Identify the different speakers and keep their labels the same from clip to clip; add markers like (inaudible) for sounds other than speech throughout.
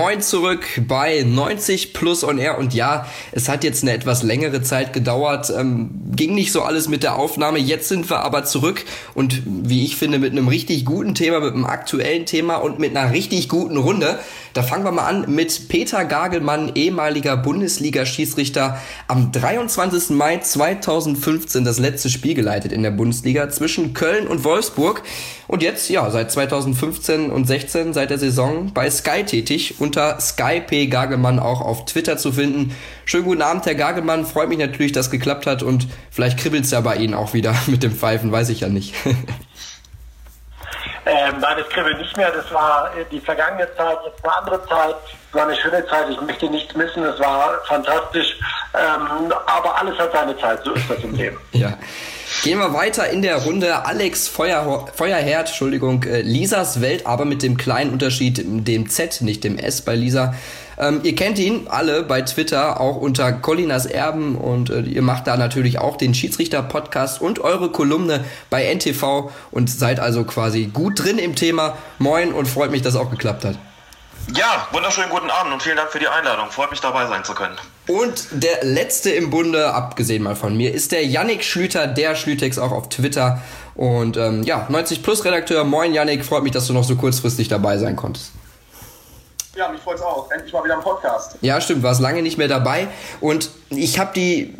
Speaker 1: Moin zurück bei 90 Plus on Air. Und ja, es hat jetzt eine etwas längere Zeit gedauert. Ähm, ging nicht so alles mit der Aufnahme. Jetzt sind wir aber zurück und wie ich finde, mit einem richtig guten Thema, mit einem aktuellen Thema und mit einer richtig guten Runde. Da fangen wir mal an mit Peter Gagelmann, ehemaliger Bundesliga-Schiedsrichter, am 23. Mai 2015 das letzte Spiel geleitet in der Bundesliga zwischen Köln und Wolfsburg. Und jetzt, ja, seit 2015 und 16, seit der Saison bei Sky tätig, unter SkyP Gagelmann auch auf Twitter zu finden. Schönen guten Abend, Herr Gagelmann. Freut mich natürlich, dass geklappt hat und vielleicht kribbelt's ja bei Ihnen auch wieder (laughs) mit dem Pfeifen, weiß ich ja nicht. (laughs)
Speaker 2: Ähm, nein, das kribbelt nicht mehr. Das war äh, die vergangene Zeit, jetzt eine andere Zeit. Es war eine schöne Zeit. Ich möchte nichts missen. Es war fantastisch. Ähm, aber alles hat seine Zeit. So ist das im Leben. (laughs)
Speaker 1: ja. Gehen wir weiter in der Runde. Alex Feuer, Feuerherd, Entschuldigung, äh, Lisas Welt, aber mit dem kleinen Unterschied, dem Z, nicht dem S bei Lisa. Ähm, ihr kennt ihn alle bei Twitter, auch unter Colinas Erben und äh, ihr macht da natürlich auch den Schiedsrichter-Podcast und eure Kolumne bei NTV und seid also quasi gut drin im Thema. Moin und freut mich, dass es auch geklappt hat.
Speaker 3: Ja, wunderschönen guten Abend und vielen Dank für die Einladung. Freut mich dabei sein zu können.
Speaker 1: Und der letzte im Bunde, abgesehen mal von mir, ist der Yannick Schlüter, der Schlütex auch auf Twitter. Und ähm, ja, 90 Plus Redakteur. Moin Yannick, freut mich, dass du noch so kurzfristig dabei sein konntest.
Speaker 4: Ja, mich freut es auch. Endlich mal wieder im Podcast.
Speaker 1: Ja, stimmt, warst lange nicht mehr dabei. Und ich habe die,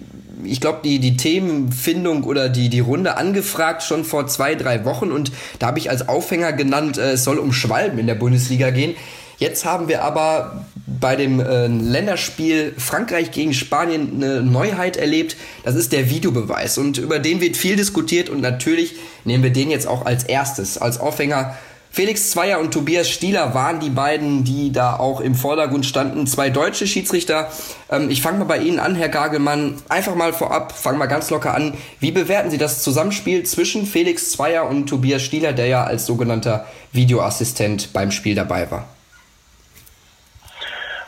Speaker 1: ich glaube, die, die Themenfindung oder die, die Runde angefragt schon vor zwei, drei Wochen. Und da habe ich als Aufhänger genannt, äh, es soll um Schwalben in der Bundesliga gehen. Jetzt haben wir aber bei dem äh, Länderspiel Frankreich gegen Spanien eine Neuheit erlebt. Das ist der Videobeweis und über den wird viel diskutiert und natürlich nehmen wir den jetzt auch als erstes, als Aufhänger Felix Zweier und Tobias Stieler waren die beiden, die da auch im Vordergrund standen. Zwei deutsche Schiedsrichter. Ähm, ich fange mal bei Ihnen an, Herr Gagelmann. Einfach mal vorab, fangen wir ganz locker an. Wie bewerten Sie das Zusammenspiel zwischen Felix Zweier und Tobias Stieler, der ja als sogenannter Videoassistent beim Spiel dabei war?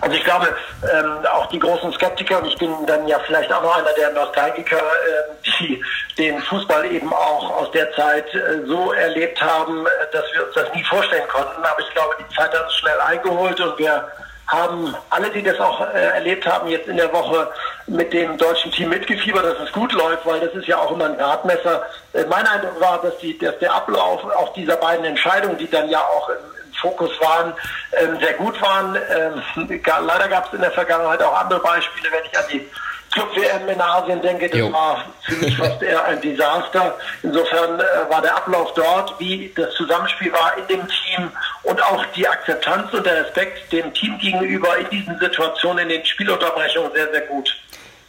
Speaker 2: Also ich glaube, ähm, auch die großen Skeptiker, und ich bin dann ja vielleicht auch noch einer der Nostalgiker, äh, die den Fußball eben auch aus der Zeit äh, so erlebt haben, äh, dass wir uns das nie vorstellen konnten. Aber ich glaube, die Zeit hat uns schnell eingeholt und wir haben alle, die das auch äh, erlebt haben, jetzt in der Woche mit dem deutschen Team mitgefiebert, dass es gut läuft, weil das ist ja auch immer ein Gradmesser. Äh, mein Eindruck war, dass, die, dass der Ablauf auch dieser beiden Entscheidungen, die dann ja auch im, Fokus waren, ähm, sehr gut waren. Ähm, (laughs) leider gab es in der Vergangenheit auch andere Beispiele, wenn ich an die Club-WM in Asien denke, das jo. war für mich fast eher ein Desaster. Insofern äh, war der Ablauf dort, wie das Zusammenspiel war in dem Team und auch die Akzeptanz und der Respekt dem Team gegenüber in diesen Situationen, in den Spielunterbrechungen sehr, sehr gut.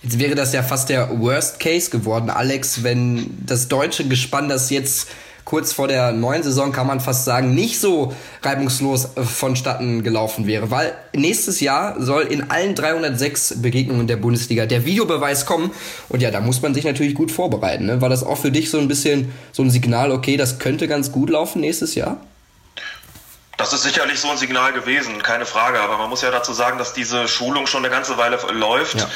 Speaker 1: Jetzt wäre das ja fast der Worst Case geworden, Alex, wenn das deutsche Gespann, das jetzt kurz vor der neuen Saison, kann man fast sagen, nicht so reibungslos äh, vonstatten gelaufen wäre. Weil nächstes Jahr soll in allen 306 Begegnungen der Bundesliga der Videobeweis kommen. Und ja, da muss man sich natürlich gut vorbereiten. Ne? War das auch für dich so ein bisschen so ein Signal, okay, das könnte ganz gut laufen nächstes Jahr?
Speaker 3: Das ist sicherlich so ein Signal gewesen, keine Frage. Aber man muss ja dazu sagen, dass diese Schulung schon eine ganze Weile läuft. Ja.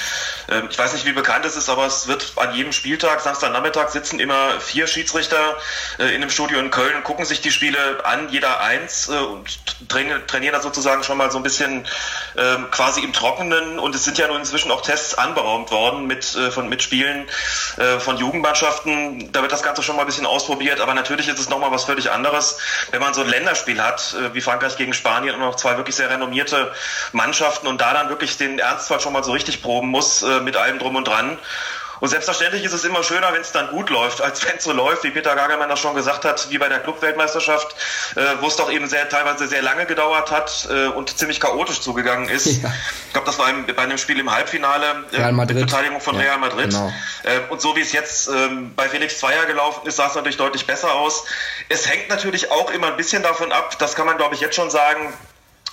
Speaker 3: Ähm, ich weiß nicht, wie bekannt es ist, aber es wird an jedem Spieltag, Samstagnachmittag, sitzen immer vier Schiedsrichter äh, in einem Studio in Köln, gucken sich die Spiele an, jeder eins äh, und trainieren da sozusagen schon mal so ein bisschen ähm, quasi im Trockenen. Und es sind ja nun inzwischen auch Tests anberaumt worden mit, äh, von, mit Spielen von Jugendmannschaften. Da wird das Ganze schon mal ein bisschen ausprobiert. Aber natürlich ist es nochmal was völlig anderes, wenn man so ein Länderspiel hat, wie Frankreich gegen Spanien und noch zwei wirklich sehr renommierte Mannschaften und da dann wirklich den Ernstfall schon mal so richtig proben muss mit allem drum und dran. Und selbstverständlich ist es immer schöner, wenn es dann gut läuft, als (laughs) wenn es so läuft, wie Peter Gagelmann das schon gesagt hat, wie bei der Clubweltmeisterschaft, äh, wo es doch eben sehr teilweise sehr lange gedauert hat äh, und ziemlich chaotisch zugegangen ist. (laughs) Ja. Ich glaube, das war im, bei einem Spiel im Halbfinale
Speaker 1: äh, mit
Speaker 3: Beteiligung von ja, Real Madrid. Genau. Äh, und so wie es jetzt ähm, bei Felix Zweier gelaufen ist, sah es natürlich deutlich besser aus. Es hängt natürlich auch immer ein bisschen davon ab, das kann man glaube ich jetzt schon sagen,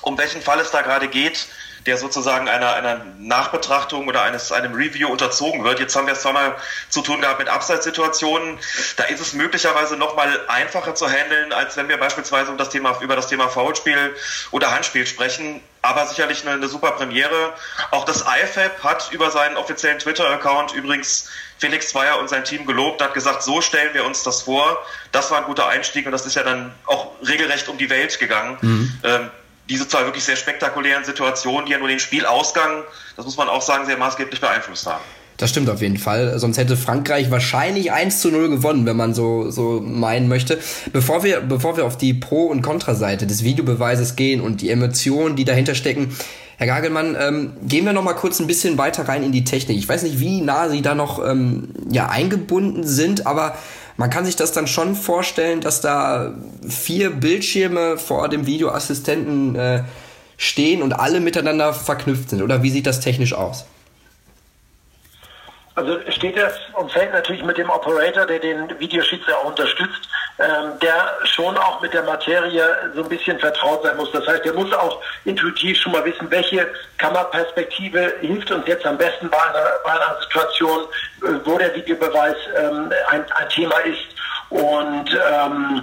Speaker 3: um welchen Fall es da gerade geht der sozusagen einer, einer Nachbetrachtung oder eines, einem Review unterzogen wird. Jetzt haben wir es zweimal zu tun gehabt mit Abseitssituationen. Da ist es möglicherweise nochmal einfacher zu handeln, als wenn wir beispielsweise um das Thema, über das Thema Foulspiel oder Handspiel sprechen. Aber sicherlich eine, eine super Premiere. Auch das IFAB hat über seinen offiziellen Twitter-Account übrigens Felix Zweier und sein Team gelobt, hat gesagt, so stellen wir uns das vor. Das war ein guter Einstieg und das ist ja dann auch regelrecht um die Welt gegangen. Mhm. Ähm, diese zwei wirklich sehr spektakulären Situationen, die ja nur den Spielausgang, das muss man auch sagen, sehr maßgeblich beeinflusst haben.
Speaker 1: Das stimmt auf jeden Fall. Sonst hätte Frankreich wahrscheinlich 1 zu 0 gewonnen, wenn man so, so meinen möchte. Bevor wir, bevor wir auf die Pro- und Kontraseite des Videobeweises gehen und die Emotionen, die dahinter stecken, Herr Gagelmann, ähm, gehen wir noch mal kurz ein bisschen weiter rein in die Technik. Ich weiß nicht, wie nah Sie da noch ähm, ja, eingebunden sind, aber man kann sich das dann schon vorstellen, dass da vier Bildschirme vor dem Videoassistenten äh, stehen und alle miteinander verknüpft sind. Oder wie sieht das technisch aus?
Speaker 2: Also steht das und fällt natürlich mit dem Operator, der den Videoschiedsrichter auch unterstützt, ähm, der schon auch mit der Materie so ein bisschen vertraut sein muss. Das heißt, der muss auch intuitiv schon mal wissen, welche Kammerperspektive hilft uns jetzt am besten bei einer, bei einer Situation, äh, wo der Videobeweis ähm, ein, ein, Thema ist. Und ähm,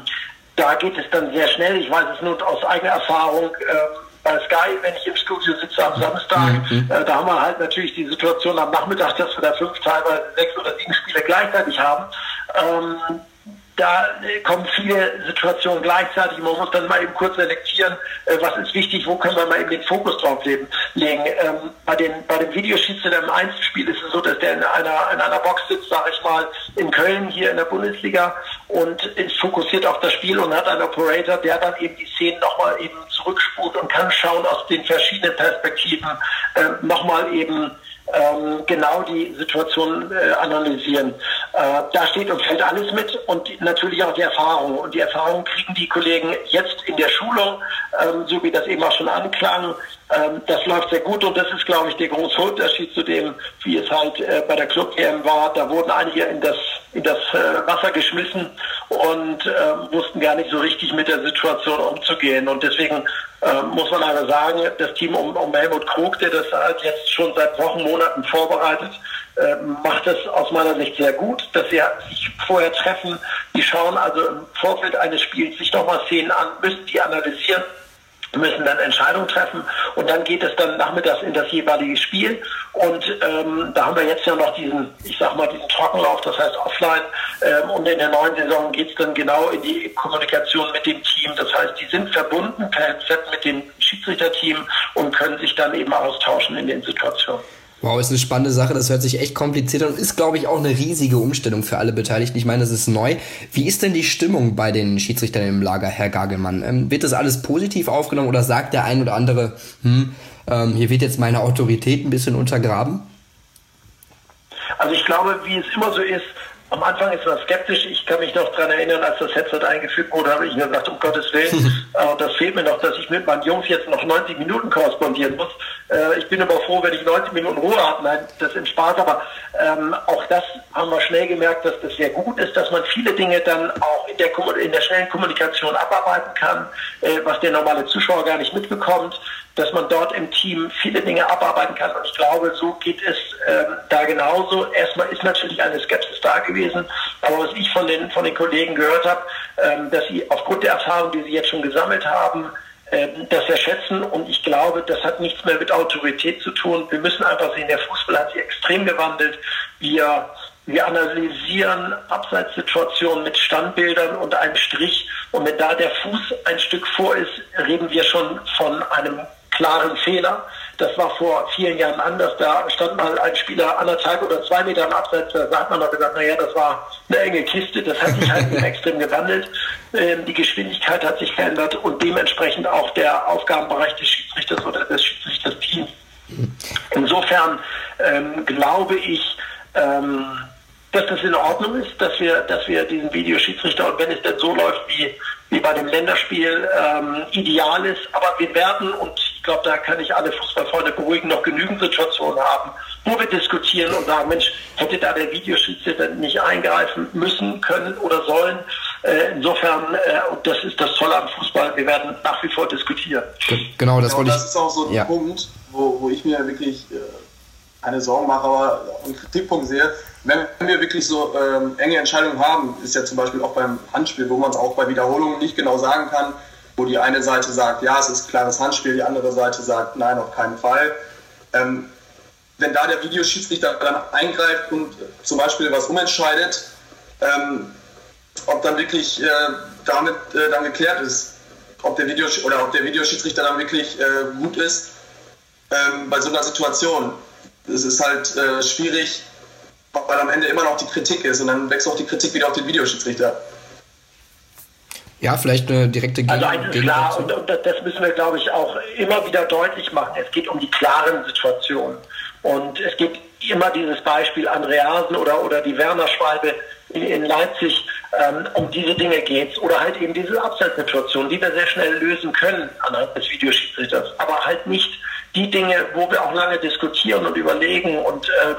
Speaker 2: da geht es dann sehr schnell. Ich weiß es nur aus eigener Erfahrung. Ähm, bei Sky, wenn ich im Studio sitze am Samstag, mhm. äh, da haben wir halt natürlich die Situation am Nachmittag, dass wir da fünf, teilweise sechs oder sieben Spiele gleichzeitig haben. Ähm, da kommen viele Situationen gleichzeitig. Man muss dann mal eben kurz selektieren, äh, was ist wichtig, wo können wir mal eben den Fokus drauf legen. Ähm, bei, den, bei dem Videoschiedsrichter im Einzelspiel ist es so, dass der in einer, in einer Box sitzt, sage ich mal, in Köln hier in der Bundesliga und ist fokussiert auf das Spiel und hat einen Operator, der dann eben die Szenen nochmal eben zurückspult und kann schauen aus den verschiedenen Perspektiven äh, nochmal eben ähm, genau die Situation äh, analysieren. Äh, da steht und fällt alles mit und natürlich auch die Erfahrung. Und die Erfahrung kriegen die Kollegen jetzt in der Schulung, ähm, so wie das eben auch schon anklang. Ähm, das läuft sehr gut und das ist, glaube ich, der große Unterschied zu dem, wie es halt äh, bei der Club-EM war. Da wurden einige in das, in das äh, Wasser geschmissen und äh, wussten gar nicht so richtig mit der Situation umzugehen. Und deswegen äh, muss man aber sagen, das Team um, um Helmut Krug, der das halt jetzt schon seit Wochen, Monaten vorbereitet, äh, macht das aus meiner Sicht sehr gut, dass sie sich vorher treffen. Die schauen also im Vorfeld eines Spiels sich nochmal Szenen an, müssen die analysieren müssen dann Entscheidungen treffen und dann geht es dann nachmittags in das jeweilige Spiel. Und ähm, da haben wir jetzt ja noch diesen, ich sag mal, diesen Trockenlauf, das heißt offline. Ähm, und in der neuen Saison geht es dann genau in die Kommunikation mit dem Team, das heißt, die sind verbunden per Headset mit dem Schiedsrichterteam und können sich dann eben austauschen in den Situationen.
Speaker 1: Wow, ist eine spannende Sache. Das hört sich echt kompliziert an und ist, glaube ich, auch eine riesige Umstellung für alle Beteiligten. Ich meine, das ist neu. Wie ist denn die Stimmung bei den Schiedsrichtern im Lager, Herr Gagelmann? Ähm, wird das alles positiv aufgenommen oder sagt der ein oder andere, hm, ähm, hier wird jetzt meine Autorität ein bisschen untergraben?
Speaker 2: Also ich glaube, wie es immer so ist, am Anfang ist man skeptisch. Ich kann mich noch daran erinnern, als das Headset eingefügt wurde, habe ich mir gedacht, um Gottes Willen, (laughs) äh, das fehlt mir noch, dass ich mit meinen Jungs jetzt noch 90 Minuten korrespondieren muss. Äh, ich bin aber froh, wenn ich 90 Minuten Ruhe habe. Nein, das ist Spaß. Aber ähm, auch das haben wir schnell gemerkt, dass das sehr gut ist, dass man viele Dinge dann auch in der, in der schnellen Kommunikation abarbeiten kann, äh, was der normale Zuschauer gar nicht mitbekommt dass man dort im Team viele Dinge abarbeiten kann. Und ich glaube, so geht es ähm, da genauso. Erstmal ist natürlich eine Skepsis da gewesen, aber was ich von den, von den Kollegen gehört habe, ähm, dass sie aufgrund der Erfahrung, die sie jetzt schon gesammelt haben, ähm, das erschätzen und ich glaube, das hat nichts mehr mit Autorität zu tun. Wir müssen einfach sehen, der Fußball hat sich extrem gewandelt. Wir, wir analysieren Abseitssituationen mit Standbildern und einem Strich und wenn da der Fuß ein Stück vor ist, reden wir schon von einem klaren Fehler. Das war vor vielen Jahren anders. Da stand mal ein Spieler anderthalb oder zwei Meter im Abseits. Da hat man noch gesagt, naja, das war eine enge Kiste. Das hat sich halt (laughs) extrem gewandelt. Ähm, die Geschwindigkeit hat sich verändert und dementsprechend auch der Aufgabenbereich des Schiedsrichters oder des Schiedsrichterteams. Insofern ähm, glaube ich, ähm, dass das in Ordnung ist, dass wir, dass wir diesen Videoschiedsrichter und wenn es denn so läuft wie, wie bei dem Länderspiel ähm, ideal ist, aber wir werden und ich glaube, da kann ich alle Fußballfreunde beruhigen, noch genügend Situationen haben, wo wir diskutieren und sagen, Mensch, hätte da der Videoschiedsrichter nicht eingreifen müssen, können oder sollen. Äh, insofern, äh, und das ist das Tolle am Fußball, wir werden nach wie vor diskutieren.
Speaker 1: Genau, das,
Speaker 4: genau, das ist auch so ein ja. Punkt, wo, wo ich mir wirklich äh, eine Sorgen mache, aber einen Kritikpunkt sehe wenn wir wirklich so ähm, enge Entscheidungen haben, ist ja zum Beispiel auch beim Handspiel, wo man es auch bei Wiederholungen nicht genau sagen kann, wo die eine Seite sagt, ja, es ist klares Handspiel, die andere Seite sagt, nein, auf keinen Fall. Ähm, wenn da der Videoschiedsrichter dann eingreift und zum Beispiel was umentscheidet, ähm, ob dann wirklich äh, damit äh, dann geklärt ist, ob der Video oder ob der Videoschiedsrichter dann wirklich äh, gut ist ähm, bei so einer Situation. Es ist halt äh, schwierig, weil am Ende immer noch die Kritik ist und dann wechselt auch die Kritik wieder auf den Videoschiedsrichter.
Speaker 1: Ja, vielleicht eine direkte
Speaker 2: Gegen Also eins ist klar, und, und, das müssen wir, glaube ich, auch immer wieder deutlich machen. Es geht um die klaren Situationen. Und es gibt immer dieses Beispiel Andreasen oder, oder die Werner-Schwalbe in, in Leipzig. Ähm, um diese Dinge geht Oder halt eben diese Abseitssituation, die wir sehr schnell lösen können anhand des Videoschiedsrichters. Aber halt nicht die Dinge, wo wir auch lange diskutieren und überlegen und ähm,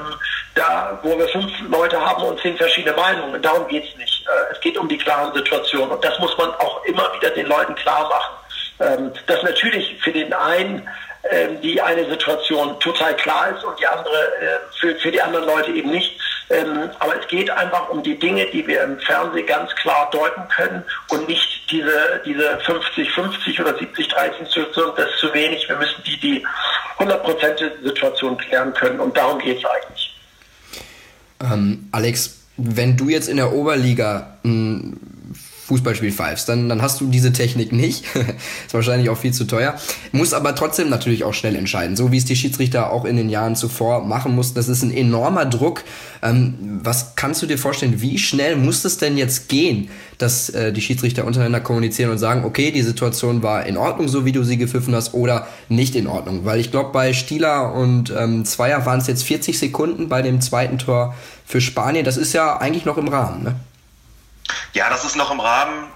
Speaker 2: da, wo wir fünf Leute haben und zehn verschiedene Meinungen. Darum geht es nicht. Äh, es geht um die klaren Situationen und das muss man auch immer wieder den Leuten klar machen. Ähm, dass natürlich für den einen ähm, die eine Situation total klar ist und die andere äh, für, für die anderen Leute eben nicht. Ähm, aber es geht einfach um die Dinge, die wir im Fernsehen ganz klar deuten können und nicht diese, diese 50-50 oder 70-30 Situation, das ist zu wenig. Wir müssen die, die 100% Situation klären können und darum geht es eigentlich.
Speaker 1: Ähm, Alex, wenn du jetzt in der Oberliga ein Fußballspiel pfeifst, dann, dann hast du diese Technik nicht. (laughs) ist wahrscheinlich auch viel zu teuer. Muss aber trotzdem natürlich auch schnell entscheiden, so wie es die Schiedsrichter auch in den Jahren zuvor machen mussten. Das ist ein enormer Druck. Ähm, was kannst du dir vorstellen, wie schnell muss es denn jetzt gehen, dass äh, die Schiedsrichter untereinander kommunizieren und sagen, okay, die Situation war in Ordnung, so wie du sie gepfiffen hast, oder nicht in Ordnung? Weil ich glaube, bei Stieler und ähm, Zweier waren es jetzt 40 Sekunden bei dem zweiten Tor für Spanien. Das ist ja eigentlich noch im Rahmen, ne?
Speaker 3: Ja, das ist noch im Rahmen.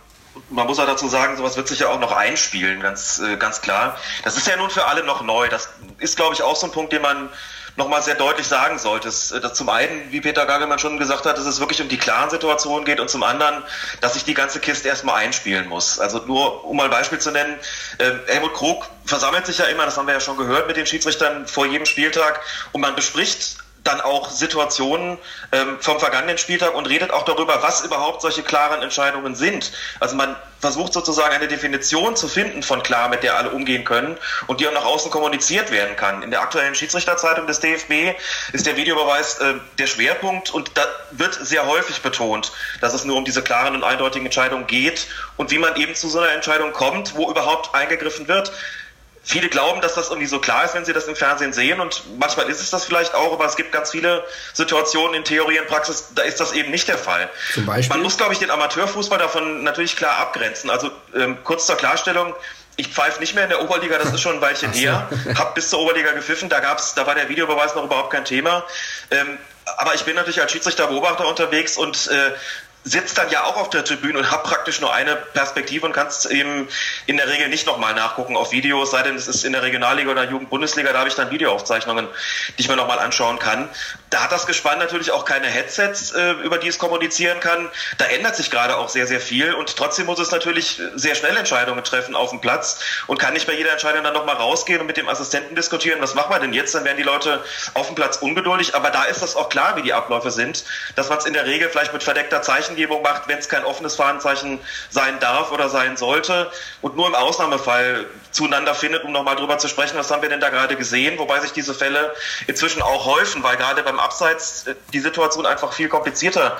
Speaker 3: Man muss auch dazu sagen, sowas wird sich ja auch noch einspielen, ganz, äh, ganz klar. Das ist ja nun für alle noch neu. Das ist, glaube ich, auch so ein Punkt, den man nochmal sehr deutlich sagen sollte. Dass, dass zum einen, wie Peter Gagelmann schon gesagt hat, dass es wirklich um die klaren Situationen geht und zum anderen, dass sich die ganze Kiste erstmal einspielen muss. Also nur, um mal ein Beispiel zu nennen, äh, Helmut Krug versammelt sich ja immer, das haben wir ja schon gehört mit den Schiedsrichtern vor jedem Spieltag und man bespricht dann auch Situationen ähm, vom vergangenen Spieltag und redet auch darüber, was überhaupt solche klaren Entscheidungen sind. Also man versucht sozusagen eine Definition zu finden von klar, mit der alle umgehen können und die auch nach außen kommuniziert werden kann. In der aktuellen Schiedsrichterzeitung des DFB ist der Videobeweis äh, der Schwerpunkt und da wird sehr häufig betont, dass es nur um diese klaren und eindeutigen Entscheidungen geht und wie man eben zu so einer Entscheidung kommt, wo überhaupt eingegriffen wird. Viele glauben, dass das irgendwie so klar ist, wenn sie das im Fernsehen sehen und manchmal ist es das vielleicht auch, aber es gibt ganz viele Situationen in Theorie und Praxis, da ist das eben nicht der Fall. Zum Beispiel? Man muss, glaube ich, den Amateurfußball davon natürlich klar abgrenzen. Also ähm, kurz zur Klarstellung, ich pfeife nicht mehr in der Oberliga, das ist schon ein Weilchen (laughs) so. her. Hab bis zur Oberliga gepfiffen, da gab's, da war der Videobeweis noch überhaupt kein Thema. Ähm, aber ich bin natürlich als Schiedsrichter-Beobachter unterwegs und äh, sitzt dann ja auch auf der Tribüne und habe praktisch nur eine Perspektive und kannst eben in der Regel nicht nochmal nachgucken auf Videos, sei denn es ist in der Regionalliga oder Jugendbundesliga, da habe ich dann Videoaufzeichnungen, die ich mir nochmal anschauen kann. Da hat das Gespann natürlich auch keine Headsets, äh, über die es kommunizieren kann. Da ändert sich gerade auch sehr, sehr viel und trotzdem muss es natürlich sehr schnell Entscheidungen treffen auf dem Platz und kann nicht bei jeder Entscheidung dann nochmal rausgehen und mit dem Assistenten diskutieren, was machen wir denn jetzt? Dann werden die Leute auf dem Platz ungeduldig, aber da ist das auch klar, wie die Abläufe sind, dass man es in der Regel vielleicht mit verdeckter Zeichen Gesetzgebung macht, wenn es kein offenes Fahnenzeichen sein darf oder sein sollte und nur im Ausnahmefall zueinander findet, um nochmal drüber zu sprechen, was haben wir denn da gerade gesehen, wobei sich diese Fälle inzwischen auch häufen, weil gerade beim Abseits die Situation einfach viel komplizierter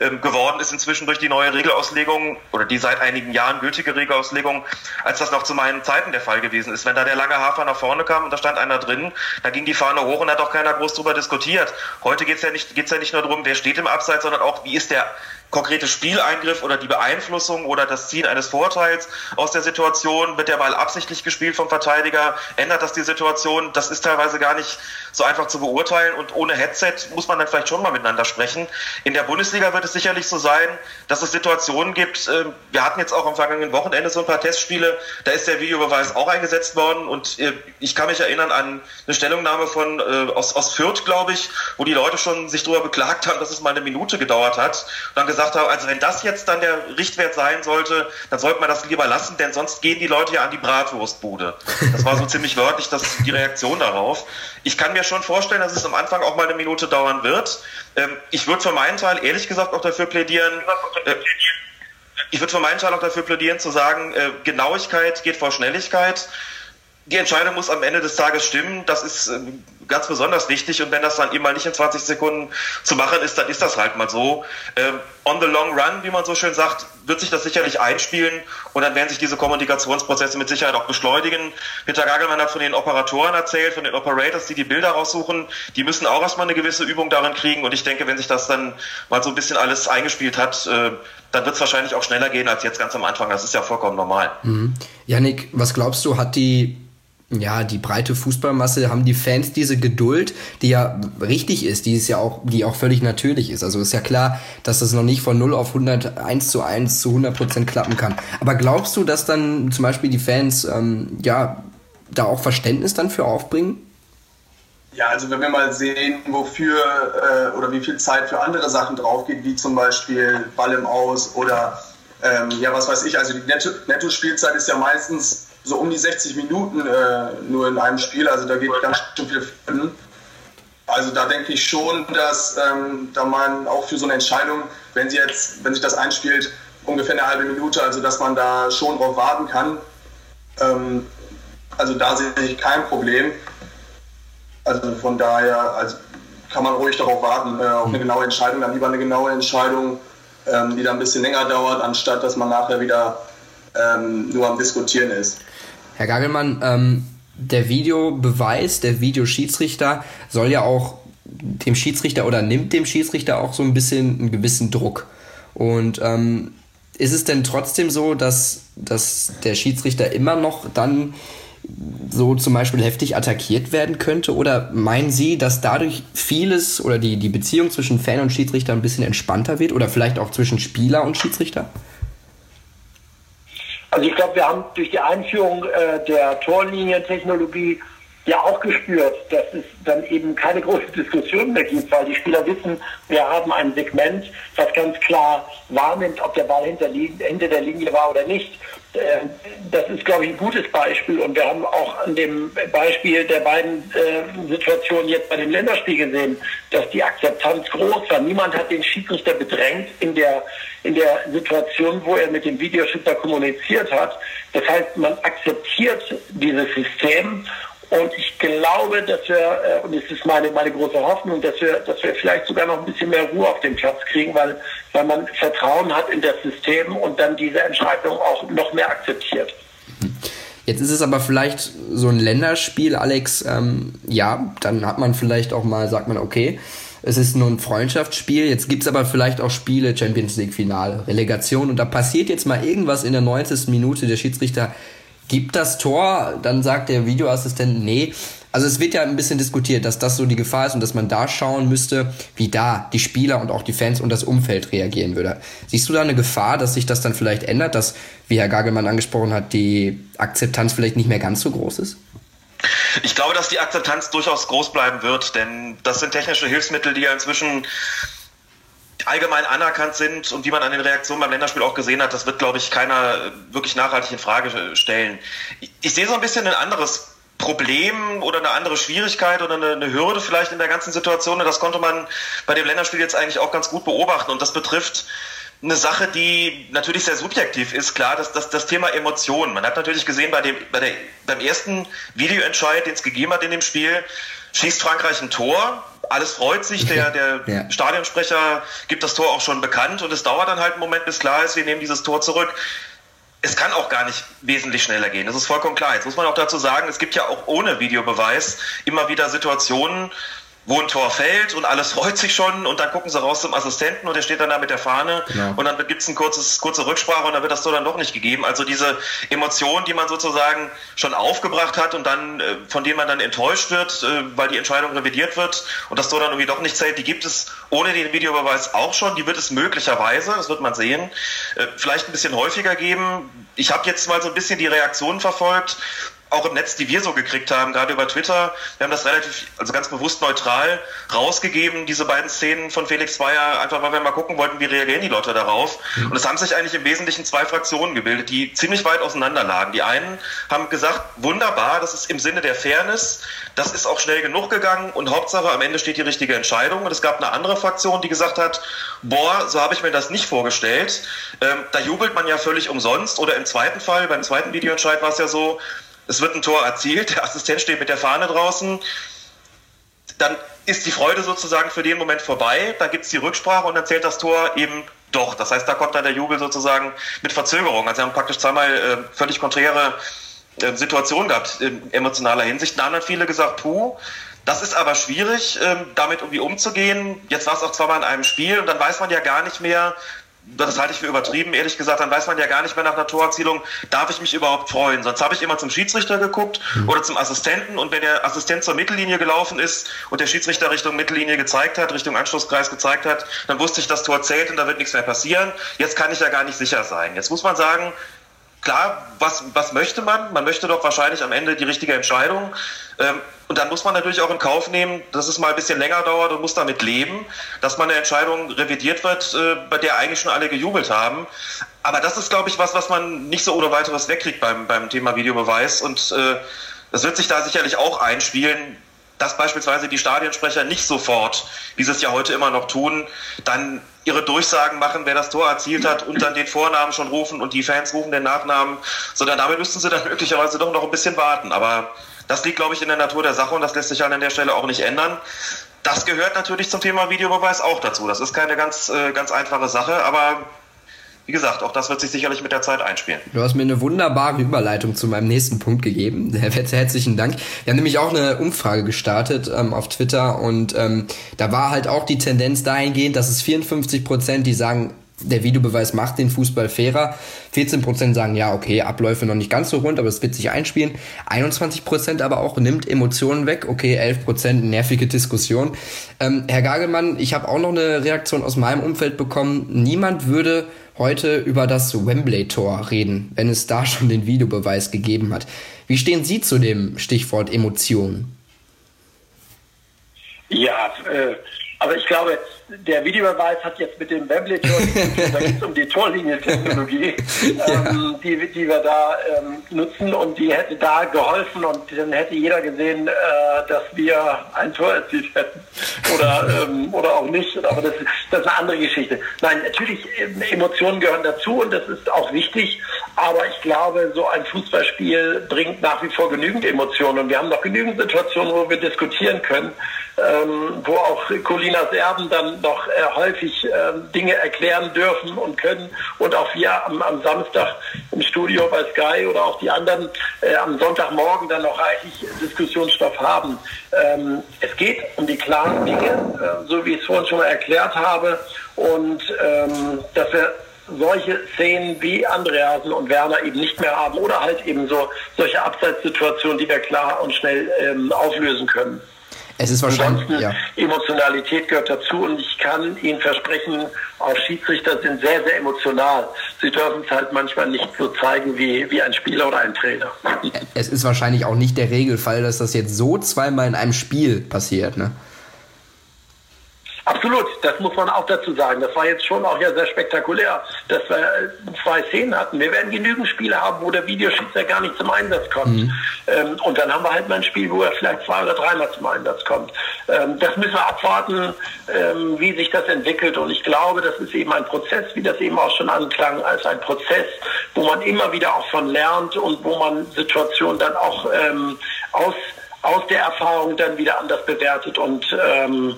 Speaker 3: geworden ist inzwischen durch die neue Regelauslegung oder die seit einigen Jahren gültige Regelauslegung, als das noch zu meinen Zeiten der Fall gewesen ist. Wenn da der lange Hafer nach vorne kam und da stand einer drin, da ging die Fahne hoch und hat auch keiner groß drüber diskutiert. Heute geht es ja geht's ja nicht nur darum, wer steht im Abseits, sondern auch, wie ist der konkrete Spieleingriff oder die Beeinflussung oder das Ziehen eines Vorteils aus der Situation, wird der Ball absichtlich gespielt vom Verteidiger, ändert das die Situation, das ist teilweise gar nicht so einfach zu beurteilen und ohne Headset muss man dann vielleicht schon mal miteinander sprechen. In der Bundesliga wird es sicherlich so sein, dass es Situationen gibt, ähm, wir hatten jetzt auch am vergangenen Wochenende so ein paar Testspiele, da ist der Videobeweis auch eingesetzt worden und äh, ich kann mich erinnern an eine Stellungnahme von äh, aus, aus Fürth, glaube ich, wo die Leute schon sich darüber beklagt haben, dass es mal eine Minute gedauert hat. Und dann gesagt gesagt habe, also wenn das jetzt dann der Richtwert sein sollte, dann sollte man das lieber lassen, denn sonst gehen die Leute ja an die Bratwurstbude. Das war so (laughs) ziemlich wörtlich das, die Reaktion darauf. Ich kann mir schon vorstellen, dass es am Anfang auch mal eine Minute dauern wird. Ähm, ich würde für meinen Teil ehrlich gesagt auch dafür plädieren, äh, ich würde für meinen Teil auch dafür plädieren zu sagen, äh, Genauigkeit geht vor Schnelligkeit. Die Entscheidung muss am Ende des Tages stimmen. Das ist äh, ganz besonders wichtig und wenn das dann eben mal nicht in 20 Sekunden zu machen ist, dann ist das halt mal so. Ähm, on the long run, wie man so schön sagt, wird sich das sicherlich einspielen und dann werden sich diese Kommunikationsprozesse mit Sicherheit auch beschleunigen. Peter Gagelmann hat von den Operatoren erzählt, von den Operators, die die Bilder raussuchen. Die müssen auch erstmal eine gewisse Übung darin kriegen und ich denke, wenn sich das dann mal so ein bisschen alles eingespielt hat, äh, dann wird es wahrscheinlich auch schneller gehen als jetzt ganz am Anfang. Das ist ja vollkommen normal.
Speaker 1: Mhm. Janik, was glaubst du, hat die ja, die breite Fußballmasse haben die Fans diese Geduld, die ja richtig ist, die ist ja auch, die auch völlig natürlich ist. Also ist ja klar, dass das noch nicht von 0 auf 100, 1 zu 1 zu 100 Prozent klappen kann. Aber glaubst du, dass dann zum Beispiel die Fans, ähm, ja, da auch Verständnis dann für aufbringen?
Speaker 4: Ja, also wenn wir mal sehen, wofür äh, oder wie viel Zeit für andere Sachen draufgeht, wie zum Beispiel Ball im Aus oder ähm, ja, was weiß ich, also die Netto-Spielzeit ist ja meistens so um die 60 Minuten äh, nur in einem Spiel, also da geht ganz schön viel Finden. Also da denke ich schon, dass ähm, da man auch für so eine Entscheidung, wenn sie jetzt, wenn sich das einspielt, ungefähr eine halbe Minute, also dass man da schon drauf warten kann. Ähm, also da sehe ich kein Problem. Also von daher also kann man ruhig darauf warten, äh, auf eine genaue Entscheidung, dann lieber eine genaue Entscheidung, ähm, die dann ein bisschen länger dauert, anstatt dass man nachher wieder ähm, nur am Diskutieren ist.
Speaker 1: Herr Gagelmann, ähm, der Videobeweis, der Videoschiedsrichter soll ja auch dem Schiedsrichter oder nimmt dem Schiedsrichter auch so ein bisschen einen gewissen Druck. Und ähm, ist es denn trotzdem so, dass, dass der Schiedsrichter immer noch dann so zum Beispiel heftig attackiert werden könnte? Oder meinen Sie, dass dadurch vieles oder die, die Beziehung zwischen Fan und Schiedsrichter ein bisschen entspannter wird? Oder vielleicht auch zwischen Spieler und Schiedsrichter?
Speaker 2: Also ich glaube, wir haben durch die Einführung äh, der Torlinientechnologie ja auch gespürt, dass es dann eben keine große Diskussion mehr gibt, weil die Spieler wissen, wir haben ein Segment, was ganz klar wahrnimmt, ob der Ball hinter, hinter der Linie war oder nicht. Äh, das ist, glaube ich, ein gutes Beispiel. Und wir haben auch an dem Beispiel der beiden äh, Situationen jetzt bei dem Länderspiel gesehen, dass die Akzeptanz groß war. Niemand hat den Schiedsrichter bedrängt in der, in der Situation, wo er mit dem Videoschützer kommuniziert hat. Das heißt, man akzeptiert dieses System und ich glaube, dass wir, äh, und es ist meine, meine große Hoffnung, dass wir, dass wir vielleicht sogar noch ein bisschen mehr Ruhe auf den Platz kriegen, weil, weil man Vertrauen hat in das System und dann diese Entscheidung auch noch mehr akzeptiert.
Speaker 1: Jetzt ist es aber vielleicht so ein Länderspiel, Alex. Ähm, ja, dann hat man vielleicht auch mal, sagt man, okay, es ist nur ein Freundschaftsspiel. Jetzt gibt es aber vielleicht auch Spiele, Champions League Finale, Relegation und da passiert jetzt mal irgendwas in der 90. Minute. Der Schiedsrichter gibt das Tor, dann sagt der Videoassistent, nee. Also es wird ja ein bisschen diskutiert, dass das so die Gefahr ist und dass man da schauen müsste, wie da die Spieler und auch die Fans und das Umfeld reagieren würde. Siehst du da eine Gefahr, dass sich das dann vielleicht ändert, dass, wie Herr Gagelmann angesprochen hat, die Akzeptanz vielleicht nicht mehr ganz so groß ist?
Speaker 3: Ich glaube, dass die Akzeptanz durchaus groß bleiben wird, denn das sind technische Hilfsmittel, die ja inzwischen allgemein anerkannt sind und wie man an den Reaktionen beim Länderspiel auch gesehen hat, das wird, glaube ich, keiner wirklich nachhaltig in Frage stellen. Ich, ich sehe so ein bisschen ein anderes Problem oder eine andere Schwierigkeit oder eine, eine, Hürde vielleicht in der ganzen Situation. Und das konnte man bei dem Länderspiel jetzt eigentlich auch ganz gut beobachten. Und das betrifft eine Sache, die natürlich sehr subjektiv ist, klar, das, das, das Thema Emotionen. Man hat natürlich gesehen, bei dem, bei der, beim ersten Videoentscheid, den es gegeben hat in dem Spiel, schießt Frankreich ein Tor alles freut sich, der, der ja. Stadionsprecher gibt das Tor auch schon bekannt und es dauert dann halt einen Moment, bis klar ist, wir nehmen dieses Tor zurück. Es kann auch gar nicht wesentlich schneller gehen. Das ist vollkommen klar. Jetzt muss man auch dazu sagen, es gibt ja auch ohne Videobeweis immer wieder Situationen, wo ein Tor fällt und alles (laughs) freut sich schon und dann gucken sie raus zum Assistenten und der steht dann da mit der Fahne genau. und dann gibt es eine kurze Rücksprache und dann wird das Tor dann doch nicht gegeben. Also diese Emotionen, die man sozusagen schon aufgebracht hat und dann, äh, von denen man dann enttäuscht wird, äh, weil die Entscheidung revidiert wird und das Tor dann irgendwie doch nicht zählt, die gibt es ohne den Videobeweis auch schon. Die wird es möglicherweise, das wird man sehen, äh, vielleicht ein bisschen häufiger geben. Ich habe jetzt mal so ein bisschen die Reaktionen verfolgt auch im Netz, die wir so gekriegt haben, gerade über Twitter. Wir haben das relativ, also ganz bewusst neutral rausgegeben, diese beiden Szenen von Felix Zweier, einfach weil wir mal gucken wollten, wie reagieren die Leute darauf. Und es haben sich eigentlich im Wesentlichen zwei Fraktionen gebildet, die ziemlich weit auseinander lagen. Die einen haben gesagt, wunderbar, das ist im Sinne der Fairness, das ist auch schnell genug gegangen und Hauptsache am Ende steht die richtige Entscheidung. Und es gab eine andere Fraktion, die gesagt hat, boah, so habe ich mir das nicht vorgestellt. Ähm, da jubelt man ja völlig umsonst. Oder im zweiten Fall, beim zweiten Videoentscheid war es ja so, es wird ein Tor erzielt, der Assistent steht mit der Fahne draußen. dann ist die Freude sozusagen für den Moment vorbei, dann gibt es die Rücksprache und dann zählt das Tor eben doch. Das heißt, da kommt dann der Jubel sozusagen mit Verzögerung. Also sie haben praktisch zweimal äh, völlig konträre äh, Situationen gehabt in emotionaler Hinsicht. Da haben dann viele gesagt, puh, das ist aber schwierig, ähm, damit irgendwie umzugehen. Jetzt war es auch zweimal in einem Spiel und dann weiß man ja gar nicht mehr, das halte ich für übertrieben, ehrlich gesagt, dann weiß man ja gar nicht mehr nach einer Torerzielung, darf ich mich überhaupt freuen. Sonst habe ich immer zum Schiedsrichter geguckt mhm. oder zum Assistenten und wenn der Assistent zur Mittellinie gelaufen ist und der Schiedsrichter Richtung Mittellinie gezeigt hat, Richtung Anschlusskreis gezeigt hat, dann wusste ich, das Tor zählt und da wird nichts mehr passieren. Jetzt kann ich ja gar nicht sicher sein. Jetzt muss man sagen, klar, was, was möchte man? Man möchte doch wahrscheinlich am Ende die richtige Entscheidung. Ähm, und dann muss man natürlich auch in Kauf nehmen, dass es mal ein bisschen länger dauert und muss damit leben, dass man eine Entscheidung revidiert wird, äh, bei der eigentlich schon alle gejubelt haben. Aber das ist, glaube ich, was, was man nicht so ohne weiteres wegkriegt beim, beim Thema Videobeweis. Und äh, das wird sich da sicherlich auch einspielen, dass beispielsweise die Stadionsprecher nicht sofort, wie sie es ja heute immer noch tun, dann ihre Durchsagen machen, wer das Tor erzielt hat und dann den Vornamen schon rufen und die Fans rufen den Nachnamen, sondern damit müssten sie dann (laughs) möglicherweise doch noch ein bisschen warten. Aber das liegt, glaube ich, in der Natur der Sache und das lässt sich an der Stelle auch nicht ändern. Das gehört natürlich zum Thema Videobeweis auch dazu. Das ist keine ganz, äh, ganz einfache Sache, aber wie gesagt, auch das wird sich sicherlich mit der Zeit einspielen.
Speaker 1: Du hast mir eine wunderbare Überleitung zu meinem nächsten Punkt gegeben. (laughs) Herzlichen Dank. Wir haben nämlich auch eine Umfrage gestartet ähm, auf Twitter und ähm, da war halt auch die Tendenz dahingehend, dass es 54 Prozent, die sagen, der Videobeweis macht den Fußball fairer. 14% sagen, ja, okay, Abläufe noch nicht ganz so rund, aber es wird sich einspielen. 21% aber auch nimmt Emotionen weg. Okay, 11% nervige Diskussion. Ähm, Herr Gagelmann, ich habe auch noch eine Reaktion aus meinem Umfeld bekommen. Niemand würde heute über das Wembley-Tor reden, wenn es da schon den Videobeweis gegeben hat. Wie stehen Sie zu dem Stichwort Emotionen?
Speaker 2: Ja, äh, aber ich glaube, der Videobeweis hat jetzt mit dem Wembley-Tor, (laughs) da geht es um die Torlinientechnologie, (laughs) ja. ähm, die, die wir da ähm, nutzen und die hätte da geholfen und dann hätte jeder gesehen, äh, dass wir ein Tor erzielt hätten. Oder, (laughs) ähm, oder auch nicht, aber das, das ist eine andere Geschichte. Nein, natürlich, ähm, Emotionen gehören dazu und das ist auch wichtig, aber ich glaube, so ein Fußballspiel bringt nach wie vor genügend Emotionen. Und wir haben noch genügend Situationen, wo wir diskutieren können, ähm, wo auch Colinas Erben dann noch äh, häufig äh, Dinge erklären dürfen und können und auch wir am, am, Samstag im Studio bei Sky oder auch die anderen äh, am Sonntagmorgen dann noch reichlich Diskussionsstoff haben. Ähm, es geht um die klaren Dinge, äh, so wie ich es vorhin schon mal erklärt habe und ähm, dass wir solche Szenen wie Andreasen und Werner eben nicht mehr haben oder halt eben so solche Abseitssituationen, die wir klar und schnell ähm, auflösen können.
Speaker 1: Es ist wahrscheinlich. Ja.
Speaker 2: Emotionalität gehört dazu und ich kann Ihnen versprechen, auch Schiedsrichter sind sehr, sehr emotional. Sie dürfen es halt manchmal nicht so zeigen wie, wie ein Spieler oder ein Trainer.
Speaker 1: Es ist wahrscheinlich auch nicht der Regelfall, dass das jetzt so zweimal in einem Spiel passiert, ne?
Speaker 2: Absolut, das muss man auch dazu sagen. Das war jetzt schon auch ja sehr spektakulär, dass wir äh, zwei Szenen hatten. Wir werden genügend Spiele haben, wo der Videoschiedsrichter gar nicht zum Einsatz kommt. Mhm. Ähm, und dann haben wir halt mal ein Spiel, wo er vielleicht zwei oder dreimal zum Einsatz kommt. Ähm, das müssen wir abwarten, ähm, wie sich das entwickelt. Und ich glaube, das ist eben ein Prozess, wie das eben auch schon anklang, als ein Prozess, wo man immer wieder auch von lernt und wo man Situationen dann auch ähm, aus, aus der Erfahrung dann wieder anders bewertet und ähm,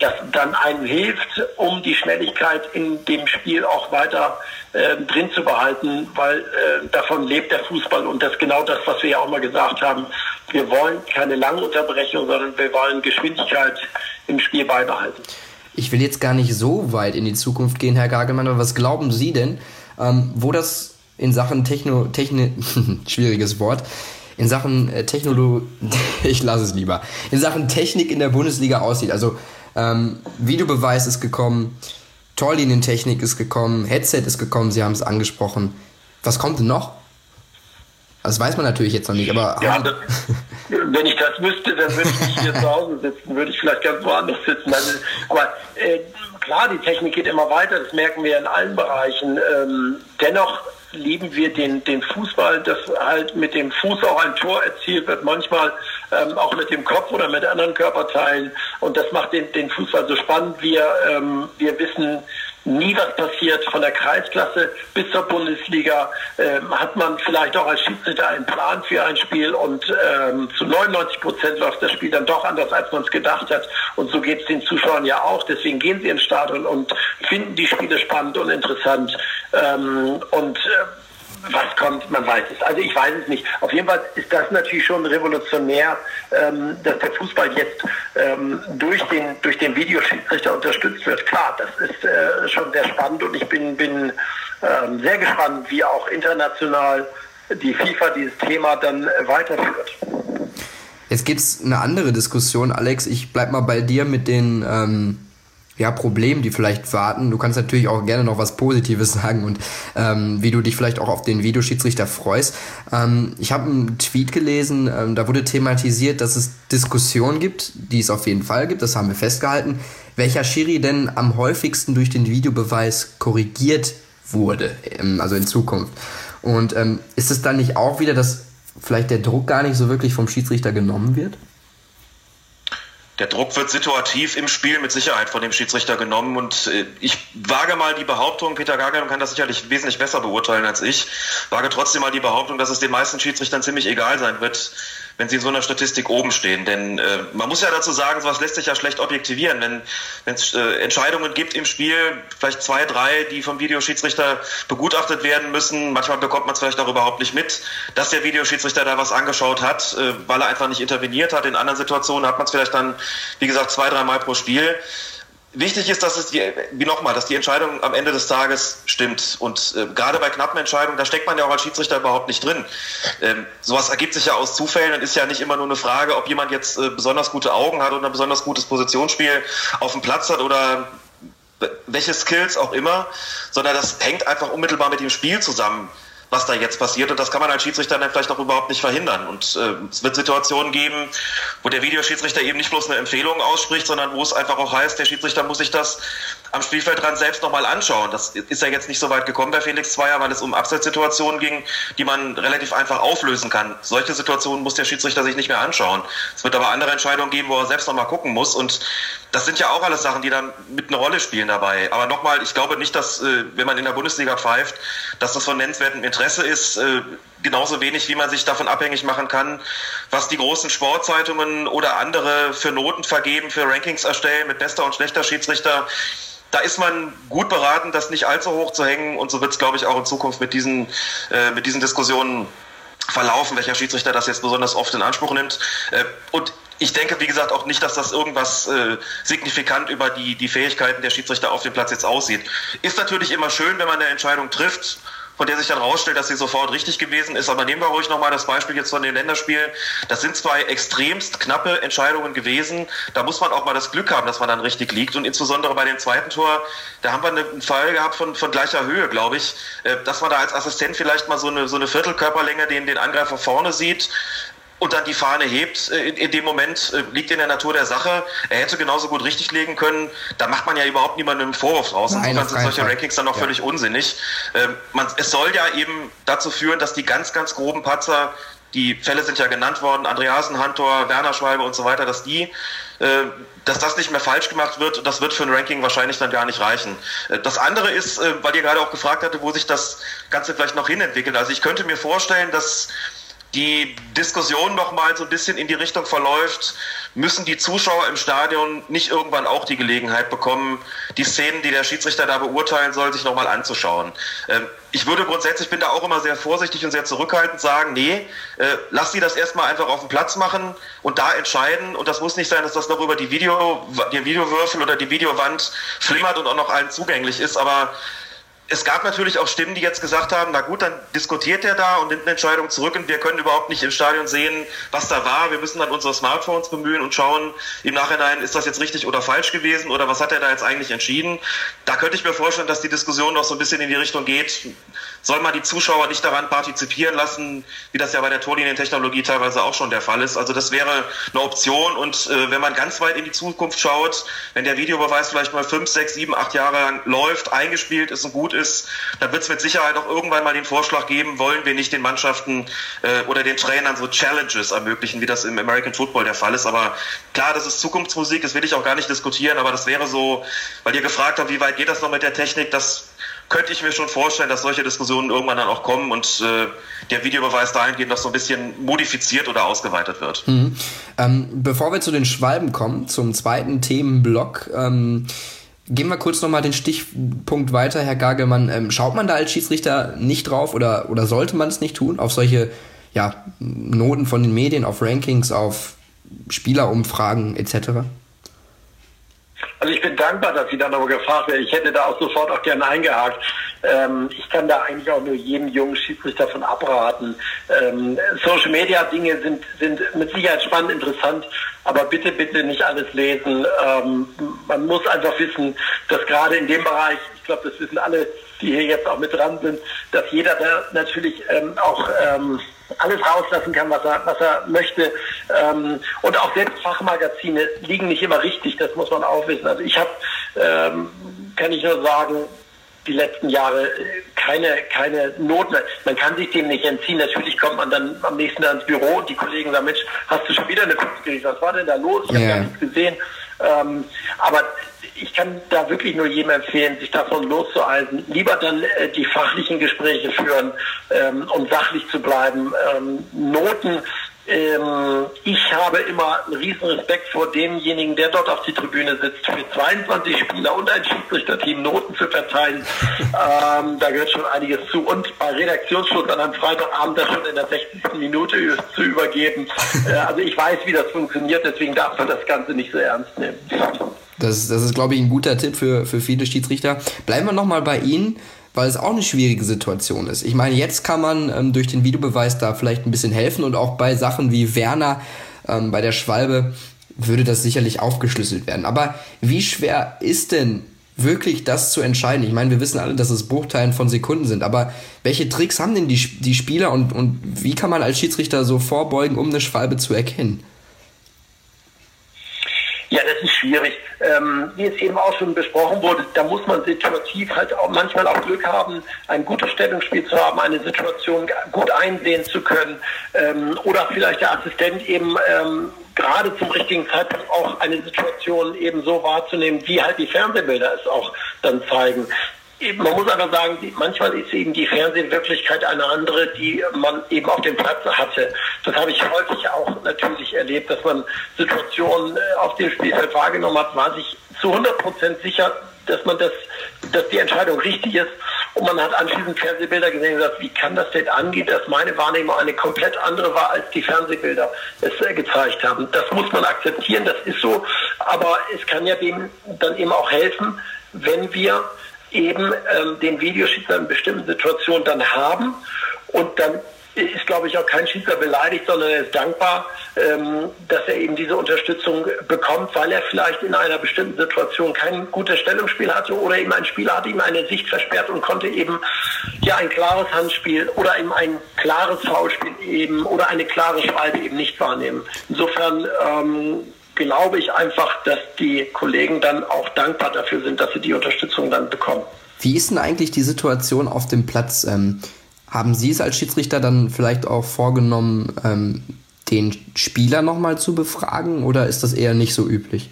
Speaker 2: das dann einem hilft, um die Schnelligkeit in dem Spiel auch weiter äh, drin zu behalten, weil äh, davon lebt der Fußball und das ist genau das, was wir ja auch mal gesagt haben. Wir wollen keine lange Unterbrechung, sondern wir wollen Geschwindigkeit im Spiel beibehalten.
Speaker 1: Ich will jetzt gar nicht so weit in die Zukunft gehen, Herr Gagelmann, aber was glauben Sie denn, ähm, wo das in Sachen Techno, Techni (laughs) schwieriges Wort, in Sachen äh, Technologie, (laughs) ich lasse es lieber, in Sachen Technik in der Bundesliga aussieht? Also ähm, Videobeweis ist gekommen, Torlinientechnik ist gekommen, Headset ist gekommen, Sie haben es angesprochen. Was kommt denn noch? Das weiß man natürlich jetzt noch nicht, aber.
Speaker 2: Ja, das, wenn ich das wüsste, dann würde ich nicht hier zu Hause sitzen, würde ich vielleicht ganz woanders sitzen. Also, aber äh, klar, die Technik geht immer weiter, das merken wir in allen Bereichen. Ähm, dennoch lieben wir den, den Fußball, dass halt mit dem Fuß auch ein Tor erzielt wird, manchmal ähm, auch mit dem Kopf oder mit anderen Körperteilen. Und das macht den, den Fußball so spannend. Wir, ähm, wir wissen, nie was passiert. Von der Kreisklasse bis zur Bundesliga ähm, hat man vielleicht auch als Schiedsrichter einen Plan für ein Spiel und ähm, zu 99 Prozent läuft das Spiel dann doch anders, als man es gedacht hat. Und so geht es den Zuschauern ja auch. Deswegen gehen sie ins Stadion und finden die Spiele spannend und interessant. Ähm, und äh, was kommt, man weiß es. Also ich weiß es nicht. Auf jeden Fall ist das natürlich schon revolutionär, ähm, dass der Fußball jetzt ähm, durch, den, durch den Videoschiedsrichter unterstützt wird. Klar, das ist äh, schon sehr spannend und ich bin, bin ähm, sehr gespannt, wie auch international die FIFA dieses Thema dann weiterführt.
Speaker 1: Jetzt gibt es eine andere Diskussion, Alex. Ich bleib mal bei dir mit den ähm, ja, Problemen, die vielleicht warten. Du kannst natürlich auch gerne noch was Positives (laughs) sagen und ähm, wie du dich vielleicht auch auf den Videoschiedsrichter freust. Ähm, ich habe einen Tweet gelesen, ähm, da wurde thematisiert, dass es Diskussionen gibt, die es auf jeden Fall gibt, das haben wir festgehalten, welcher Schiri denn am häufigsten durch den Videobeweis korrigiert wurde, ähm, also in Zukunft. Und ähm, ist es dann nicht auch wieder, dass vielleicht der Druck gar nicht so wirklich vom Schiedsrichter genommen wird?
Speaker 3: Der Druck wird situativ im Spiel mit Sicherheit von dem Schiedsrichter genommen und äh, ich wage mal die Behauptung, Peter Gagan kann das sicherlich wesentlich besser beurteilen als ich, wage trotzdem mal die Behauptung, dass es den meisten Schiedsrichtern ziemlich egal sein wird, wenn sie in so einer Statistik oben stehen. Denn äh, man muss ja dazu sagen, sowas lässt sich ja schlecht objektivieren. Wenn es äh, Entscheidungen gibt im Spiel, vielleicht zwei, drei, die vom Videoschiedsrichter begutachtet werden müssen, manchmal bekommt man es vielleicht auch überhaupt nicht mit, dass der Videoschiedsrichter da was angeschaut hat, äh, weil er einfach nicht interveniert hat. In anderen Situationen hat man es vielleicht dann, wie gesagt, zwei, drei Mal pro Spiel. Wichtig ist, dass es die, wie nochmal, dass die Entscheidung am Ende des Tages stimmt. Und äh, gerade bei knappen Entscheidungen, da steckt man ja auch als Schiedsrichter überhaupt nicht drin. Ähm, sowas ergibt sich ja aus Zufällen und ist ja nicht immer nur eine Frage, ob jemand jetzt äh, besonders gute Augen hat oder ein besonders gutes Positionsspiel auf dem Platz hat oder welche Skills auch immer, sondern das hängt einfach unmittelbar mit dem Spiel zusammen was da jetzt passiert. Und das kann man als Schiedsrichter dann vielleicht auch überhaupt nicht verhindern. Und äh, es wird Situationen geben, wo der Videoschiedsrichter eben nicht bloß eine Empfehlung ausspricht, sondern wo es einfach auch heißt, der Schiedsrichter muss sich das am Spielfeldrand selbst nochmal anschauen. Das ist ja jetzt nicht so weit gekommen bei Felix Zweier, weil es um Abseitssituationen ging, die man relativ einfach auflösen kann. Solche Situationen muss der Schiedsrichter sich nicht mehr anschauen. Es wird aber andere Entscheidungen geben, wo er selbst nochmal gucken muss. Und das sind ja auch alles Sachen, die dann mit einer Rolle spielen dabei. Aber nochmal, ich glaube nicht, dass, äh, wenn man in der Bundesliga pfeift, dass das von nennenswertem Interesse ist. Genauso wenig, wie man sich davon abhängig machen kann, was die großen Sportzeitungen oder andere für Noten vergeben, für Rankings erstellen mit bester und schlechter Schiedsrichter da ist man gut beraten, das nicht allzu hoch zu hängen. Und so wird es, glaube ich, auch in Zukunft mit diesen, äh, mit diesen Diskussionen verlaufen, welcher Schiedsrichter das jetzt besonders oft in Anspruch nimmt. Äh, und ich denke, wie gesagt, auch nicht, dass das irgendwas äh, signifikant über die, die Fähigkeiten der Schiedsrichter auf dem Platz jetzt aussieht. Ist natürlich immer schön, wenn man eine Entscheidung trifft von der sich dann rausstellt, dass sie sofort richtig gewesen ist. Aber nehmen wir ruhig nochmal das Beispiel jetzt von den Länderspielen. Das sind zwei extremst knappe Entscheidungen gewesen. Da muss man auch mal das Glück haben, dass man dann richtig liegt. Und insbesondere bei dem zweiten Tor, da haben wir einen Fall gehabt von, von gleicher Höhe, glaube ich, äh, dass man da als Assistent vielleicht mal so eine, so eine Viertelkörperlänge den, den Angreifer vorne sieht und dann die Fahne hebt, äh, in, in, dem Moment äh, liegt in der Natur der Sache. Er hätte genauso gut richtig legen können. Da macht man ja überhaupt niemandem einen Vorwurf draus. Insofern sind solche Rankings dann auch ja. völlig unsinnig. Ähm, man, es soll ja eben dazu führen, dass die ganz, ganz groben Patzer, die Fälle sind ja genannt worden, Andreasen, Hantor, Werner Schwalbe und so weiter, dass die äh, dass das nicht mehr falsch gemacht wird, das wird für ein Ranking wahrscheinlich dann gar nicht reichen. Äh, das andere ist, weil ihr gerade auch gefragt hatte, wo sich das Ganze vielleicht noch hinentwickelt. Also ich könnte mir vorstellen, dass die Diskussion noch mal so ein bisschen in die Richtung verläuft, müssen die Zuschauer im Stadion nicht irgendwann auch die Gelegenheit bekommen, die Szenen, die der Schiedsrichter da beurteilen soll, sich noch mal anzuschauen. Ähm, ich würde grundsätzlich, bin da auch immer sehr vorsichtig und sehr zurückhaltend sagen, nee, äh, lass sie das erstmal einfach auf dem Platz machen und da entscheiden. Und das muss nicht sein, dass das noch über die Video, den Videowürfel oder die Videowand flimmert und auch noch allen zugänglich ist. Aber es gab natürlich auch Stimmen, die jetzt gesagt haben, na gut, dann diskutiert er da und nimmt eine Entscheidung zurück und wir können überhaupt nicht im Stadion sehen, was da war. Wir müssen dann unsere Smartphones bemühen und schauen im Nachhinein, ist das jetzt richtig oder falsch gewesen oder was hat er da jetzt eigentlich entschieden. Da könnte ich mir vorstellen, dass die Diskussion noch so ein bisschen in die Richtung geht, soll man die Zuschauer nicht daran partizipieren lassen, wie das ja bei der Torlinientechnologie teilweise auch schon der Fall ist. Also das wäre eine Option und äh, wenn man ganz weit in die Zukunft schaut, wenn der Videobeweis vielleicht mal fünf, sechs, sieben, acht Jahre lang läuft, eingespielt ist und gut ist, dann wird es mit Sicherheit auch irgendwann mal den Vorschlag geben, wollen wir nicht den Mannschaften äh, oder den Trainern so Challenges ermöglichen, wie das im American Football der Fall ist. Aber klar, das ist Zukunftsmusik, das will ich auch gar nicht diskutieren, aber das wäre so, weil ihr gefragt habt, wie weit geht das noch mit der Technik, das könnte ich mir schon vorstellen, dass solche Diskussionen irgendwann dann auch kommen und äh, der Videobeweis dahingehend noch so ein bisschen modifiziert oder ausgeweitet wird.
Speaker 1: Mhm. Ähm, bevor wir zu den Schwalben kommen, zum zweiten Themenblock, ähm, gehen wir kurz nochmal den Stichpunkt weiter, Herr Gagelmann. Ähm, schaut man da als Schiedsrichter nicht drauf oder, oder sollte man es nicht tun, auf solche ja, Noten von den Medien, auf Rankings, auf Spielerumfragen etc.?
Speaker 2: Also ich bin dankbar, dass Sie dann aber gefragt werden. Ich hätte da auch sofort auch gerne eingehakt. Ähm, ich kann da eigentlich auch nur jedem jungen Schiedsrichter davon abraten. Ähm, Social Media Dinge sind, sind mit Sicherheit spannend, interessant, aber bitte, bitte nicht alles lesen. Ähm, man muss einfach wissen, dass gerade in dem Bereich, ich glaube, das wissen alle, die hier jetzt auch mit dran sind, dass jeder da natürlich ähm, auch ähm, alles rauslassen kann, was er, was er möchte. Ähm, und auch selbst Fachmagazine liegen nicht immer richtig, das muss man auch wissen. Also ich habe, ähm, kann ich nur sagen, die letzten Jahre keine, keine Not mehr. Man kann sich dem nicht entziehen. Natürlich kommt man dann am nächsten Tag ins Büro und die Kollegen sagen, Mensch, hast du schon wieder eine Kunst gekriegt? Was war denn da los? Ich habe yeah. gar nichts gesehen. Ähm, aber ich kann da wirklich nur jedem empfehlen, sich davon loszuhalten. Lieber dann äh, die fachlichen Gespräche führen ähm, und sachlich zu bleiben. Ähm, Noten ähm, ich habe immer einen riesen Respekt vor demjenigen, der dort auf die Tribüne sitzt, für 22 Spieler und ein Schiedsrichterteam Noten zu verteilen. ähm, da gehört schon einiges zu. Und bei Redaktionsschluss an einem Freitagabend das schon in der 60. Minute zu übergeben. Äh, also ich weiß, wie das funktioniert, deswegen darf man das Ganze nicht so ernst nehmen.
Speaker 1: Das, das ist, glaube ich, ein guter Tipp für, für viele Schiedsrichter. Bleiben wir nochmal bei Ihnen weil es auch eine schwierige Situation ist. Ich meine, jetzt kann man ähm, durch den Videobeweis da vielleicht ein bisschen helfen und auch bei Sachen wie Werner ähm, bei der Schwalbe würde das sicherlich aufgeschlüsselt werden. Aber wie schwer ist denn wirklich das zu entscheiden? Ich meine, wir wissen alle, dass es Bruchteilen von Sekunden sind, aber welche Tricks haben denn die, die Spieler und, und wie kann man als Schiedsrichter so vorbeugen, um eine Schwalbe zu erkennen?
Speaker 2: Ja, das ist schwierig. Ähm, wie es eben auch schon besprochen wurde, da muss man situativ halt auch manchmal auch Glück haben, ein gutes Stellungsspiel zu haben, eine Situation gut einsehen zu können ähm, oder vielleicht der Assistent eben ähm, gerade zum richtigen Zeitpunkt auch eine Situation eben so wahrzunehmen, wie halt die Fernsehbilder es auch dann zeigen man muss aber sagen, manchmal ist eben die Fernsehwirklichkeit eine andere, die man eben auf dem Platz hatte. Das habe ich häufig auch natürlich erlebt, dass man Situationen äh, auf dem Spielfeld wahrgenommen hat, war sich zu 100 Prozent sicher, dass man das, dass die Entscheidung richtig ist. Und man hat anschließend Fernsehbilder gesehen und gesagt, wie kann das denn angehen, dass meine Wahrnehmung eine komplett andere war, als die Fernsehbilder es äh, gezeigt haben. Das muss man akzeptieren, das ist so. Aber es kann ja dem dann eben auch helfen, wenn wir eben ähm, den Videoschiedsrichter in bestimmten Situationen dann haben und dann ist, glaube ich, auch kein Schiedsrichter beleidigt, sondern er ist dankbar, ähm, dass er eben diese Unterstützung bekommt, weil er vielleicht in einer bestimmten Situation kein gutes Stellungsspiel hatte oder eben ein Spieler hat ihm eine Sicht versperrt und konnte eben ja ein klares Handspiel oder eben ein klares Foulspiel eben oder eine klare Schwalbe eben nicht wahrnehmen. Insofern ähm, glaube ich einfach, dass die Kollegen dann auch dankbar dafür sind, dass sie die Unterstützung dann bekommen.
Speaker 1: Wie ist denn eigentlich die Situation auf dem Platz? Ähm, haben Sie es als Schiedsrichter dann vielleicht auch vorgenommen, ähm, den Spieler nochmal zu befragen oder ist das eher nicht so üblich?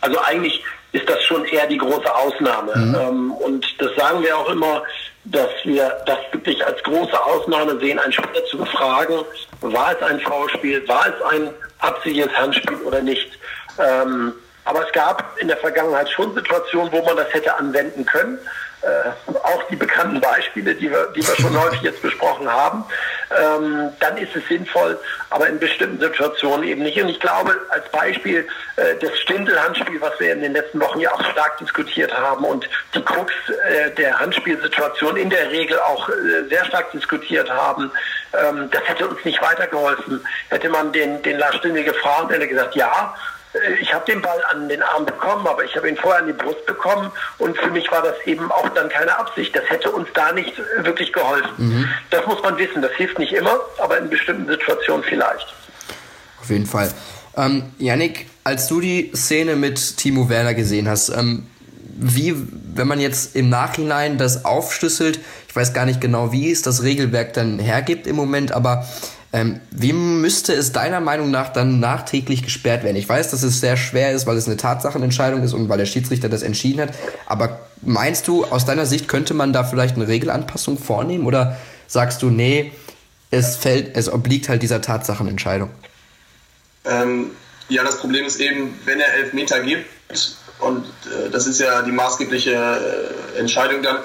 Speaker 2: Also eigentlich ist das schon eher die große Ausnahme. Mhm. Ähm, und das sagen wir auch immer, dass wir das wirklich als große Ausnahme sehen, einen Spieler zu befragen, war es ein V-Spiel, war es ein absichtliches Handspiel oder nicht. Ähm, aber es gab in der Vergangenheit schon Situationen, wo man das hätte anwenden können. Äh, auch die bekannten Beispiele, die wir, die wir schon häufig jetzt besprochen haben. Ähm, dann ist es sinnvoll, aber in bestimmten Situationen eben nicht. Und ich glaube, als Beispiel äh, das Stindel-Handspiel, was wir in den letzten Wochen ja auch stark diskutiert haben und die Krux äh, der Handspielsituation in der Regel auch äh, sehr stark diskutiert haben, ähm, das hätte uns nicht weitergeholfen. Hätte man den, den Lars Stindl gefragt, hätte er gesagt, ja, ich habe den Ball an den Arm bekommen, aber ich habe ihn vorher an die Brust bekommen und für mich war das eben auch dann keine Absicht. Das hätte uns da nicht wirklich geholfen. Mhm. Das muss man wissen. Das hilft nicht immer, aber in bestimmten Situationen vielleicht.
Speaker 1: Auf jeden Fall. Ähm, Yannick, als du die Szene mit Timo Werner gesehen hast, ähm, wie, wenn man jetzt im Nachhinein das aufschlüsselt, ich weiß gar nicht genau, wie es das Regelwerk dann hergibt im Moment, aber ähm, wem müsste es deiner Meinung nach dann nachträglich gesperrt werden? Ich weiß, dass es sehr schwer ist, weil es eine Tatsachenentscheidung ist und weil der Schiedsrichter das entschieden hat. Aber meinst du, aus deiner Sicht könnte man da vielleicht eine Regelanpassung vornehmen? Oder sagst du, nee, es fällt, es obliegt halt dieser Tatsachenentscheidung?
Speaker 4: Ähm, ja, das Problem ist eben, wenn er Elfmeter gibt, und äh, das ist ja die maßgebliche äh, Entscheidung dann, äh,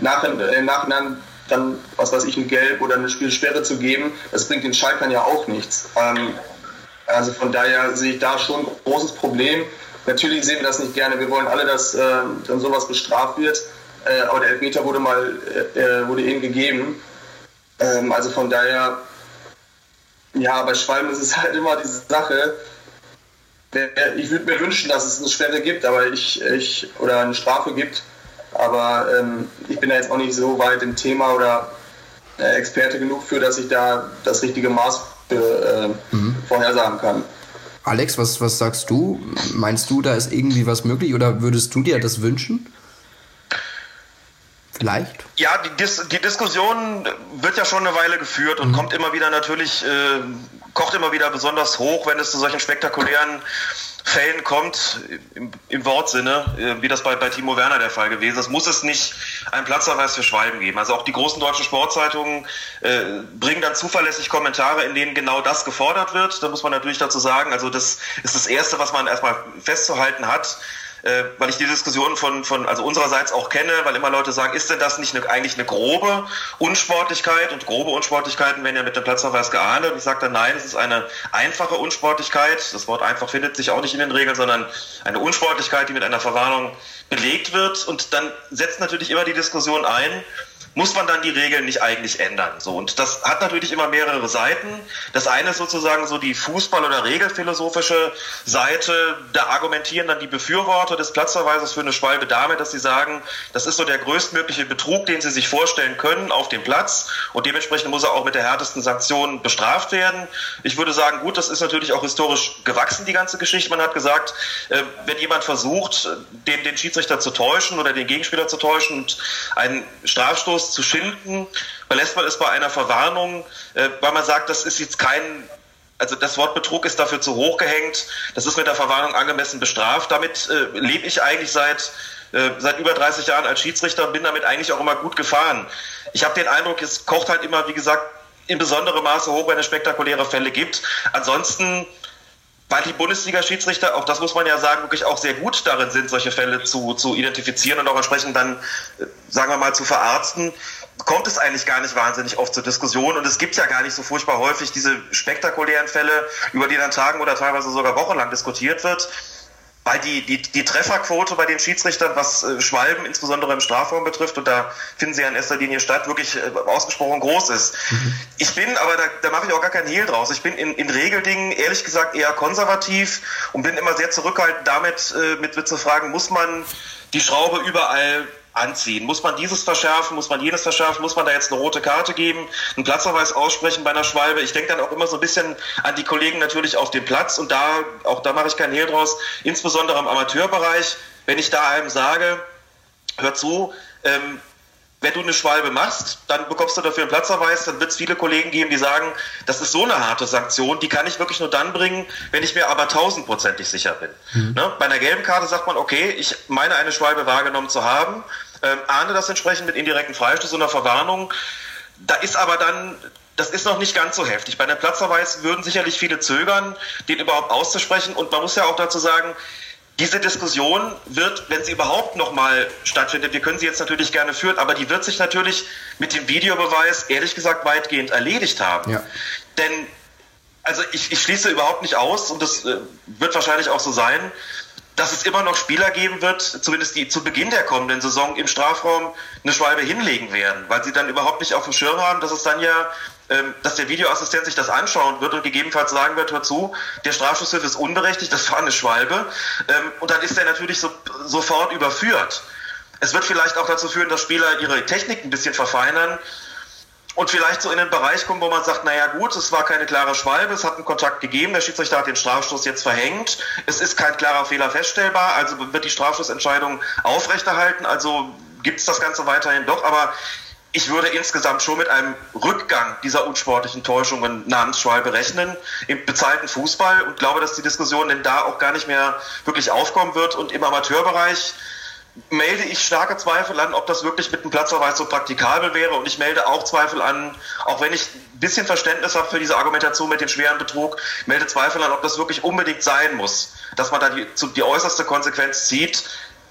Speaker 4: nach, äh, im Nachhinein dann, was weiß ich, ein Gelb oder eine Spielsperre zu geben, das bringt den Schalkern ja auch nichts. Ähm, also von daher sehe ich da schon ein großes Problem. Natürlich sehen wir das nicht gerne. Wir wollen alle, dass äh, dann sowas bestraft wird. Äh, aber der Elfmeter wurde mal äh, äh wurde eben gegeben. Ähm, also von daher, ja, bei Schwalben ist es (laughs) halt immer diese Sache. Ich würde mir wünschen, dass es eine Sperre gibt, aber ich, ich oder eine Strafe gibt. Aber ähm, ich bin da jetzt auch nicht so weit im Thema oder äh, Experte genug für, dass ich da das richtige Maß für, äh, mhm. vorhersagen kann.
Speaker 1: Alex, was, was sagst du? Meinst du, da ist irgendwie was möglich oder würdest du dir das wünschen? Vielleicht?
Speaker 3: Ja, die, Dis die Diskussion wird ja schon eine Weile geführt und mhm. kommt immer wieder natürlich, äh, kocht immer wieder besonders hoch, wenn es zu solchen spektakulären Fällen kommt, im, im Wortsinne, äh, wie das bei, bei Timo Werner der Fall gewesen ist, muss es nicht einen Platzverweis für Schwalben geben. Also auch die großen deutschen Sportzeitungen äh, bringen dann zuverlässig Kommentare, in denen genau das gefordert wird. Da muss man natürlich dazu sagen, also das ist das Erste, was man erstmal festzuhalten hat äh, weil ich die Diskussion von, von also unsererseits auch kenne, weil immer Leute sagen, ist denn das nicht eine, eigentlich eine grobe Unsportlichkeit? Und grobe Unsportlichkeiten werden ja mit dem Platzverweis geahndet. Ich sage dann, nein, es ist eine einfache Unsportlichkeit. Das Wort einfach findet sich auch nicht in den Regeln, sondern eine Unsportlichkeit, die mit einer Verwarnung belegt wird. Und dann setzt natürlich immer die Diskussion ein, muss man dann die Regeln nicht eigentlich ändern. So, und das hat natürlich immer mehrere Seiten. Das eine ist sozusagen so die Fußball- oder regelphilosophische Seite. Da argumentieren dann die Befürworter des Platzverweises für eine Schwalbe damit, dass sie sagen, das ist so der größtmögliche Betrug, den sie sich vorstellen können auf dem Platz. Und dementsprechend muss er auch mit der härtesten Sanktion bestraft werden. Ich würde sagen, gut, das ist natürlich auch historisch gewachsen, die ganze Geschichte. Man hat gesagt, äh, wenn jemand versucht, den, den Schiedsrichter zu täuschen oder den Gegenspieler zu täuschen und einen Strafstoß zu schinden, belässt man es bei einer Verwarnung, äh, weil man sagt, das ist jetzt kein also das Wort Betrug ist dafür zu hoch gehängt. Das ist mit der Verwarnung angemessen bestraft. Damit äh, lebe ich eigentlich seit, äh, seit über 30 Jahren als Schiedsrichter und bin damit eigentlich auch immer gut gefahren. Ich habe den Eindruck, es kocht halt immer, wie gesagt, in besonderem Maße hoch, wenn es spektakuläre Fälle gibt. Ansonsten weil die Bundesliga-Schiedsrichter, auch das muss man ja sagen, wirklich auch sehr gut darin sind, solche Fälle zu, zu identifizieren und auch entsprechend dann, äh, sagen wir mal, zu verarzten, kommt es eigentlich gar nicht wahnsinnig oft zur Diskussion. Und es gibt ja gar nicht so furchtbar häufig diese spektakulären Fälle, über die dann Tagen oder teilweise sogar wochenlang diskutiert wird weil die, die, die Trefferquote bei den Schiedsrichtern, was äh, Schwalben insbesondere im Strafraum betrifft, und da finden sie ja in erster Linie statt, wirklich äh, ausgesprochen groß ist. Mhm. Ich bin, aber da, da mache ich auch gar keinen Hehl draus, ich bin in, in Regeldingen ehrlich gesagt eher konservativ und bin immer sehr zurückhaltend damit, äh, mit, mit zu fragen, muss man die Schraube überall anziehen? Muss man dieses verschärfen? Muss man jenes verschärfen? Muss man da jetzt eine rote Karte geben? Einen Platzverweis aussprechen bei einer Schwalbe? Ich denke dann auch immer so ein bisschen an die Kollegen natürlich auf dem Platz und da, auch da mache ich keinen Hehl draus, insbesondere im Amateurbereich, wenn ich da einem sage, hör zu, ähm, wenn du eine Schwalbe machst, dann bekommst du dafür einen Platzverweis, dann wird es viele Kollegen geben, die sagen, das ist so eine harte Sanktion, die kann ich wirklich nur dann bringen, wenn ich mir aber tausendprozentig sicher bin. Mhm. Ne? Bei einer gelben Karte sagt man, okay, ich meine eine Schwalbe wahrgenommen zu haben, ähm, ahne das entsprechend mit indirekten Freistoß und einer Verwarnung. Da ist aber dann das ist noch nicht ganz so heftig. Bei einem Platzverweis würden sicherlich viele zögern, den überhaupt auszusprechen. Und man muss ja auch dazu sagen, diese Diskussion wird, wenn sie überhaupt noch mal stattfindet, wir können sie jetzt natürlich gerne führen, aber die wird sich natürlich mit dem Videobeweis ehrlich gesagt weitgehend erledigt haben. Ja. Denn also ich, ich schließe überhaupt nicht aus und das äh, wird wahrscheinlich auch so sein, dass es immer noch Spieler geben wird, zumindest die zu Beginn der kommenden Saison im Strafraum eine Schwalbe hinlegen werden, weil sie dann überhaupt nicht auf dem Schirm haben, dass es dann ja ähm, dass der Videoassistent sich das anschauen wird und gegebenenfalls sagen wird, hör zu, der Strafschusshilfe ist unberechtigt, das war eine Schwalbe. Ähm, und dann ist er natürlich so, sofort überführt. Es wird vielleicht auch dazu führen, dass Spieler ihre Technik ein bisschen verfeinern. Und vielleicht so in den Bereich kommen, wo man sagt, naja gut, es war keine klare Schwalbe, es hat einen Kontakt gegeben, der Schiedsrichter hat den Strafstoß jetzt verhängt, es ist kein klarer Fehler feststellbar, also wird die Strafstoßentscheidung aufrechterhalten, also gibt es das Ganze weiterhin doch, aber ich würde insgesamt schon mit einem Rückgang dieser unsportlichen Täuschungen namens Schwalbe rechnen im bezahlten Fußball. Und glaube, dass die Diskussion denn da auch gar nicht mehr wirklich aufkommen wird. Und im Amateurbereich melde ich starke Zweifel an, ob das wirklich mit dem Platzverweis so praktikabel wäre. Und ich melde auch Zweifel an, auch wenn ich ein bisschen Verständnis habe für diese Argumentation mit dem schweren Betrug, melde Zweifel an, ob das wirklich unbedingt sein muss, dass man da die, die äußerste Konsequenz zieht.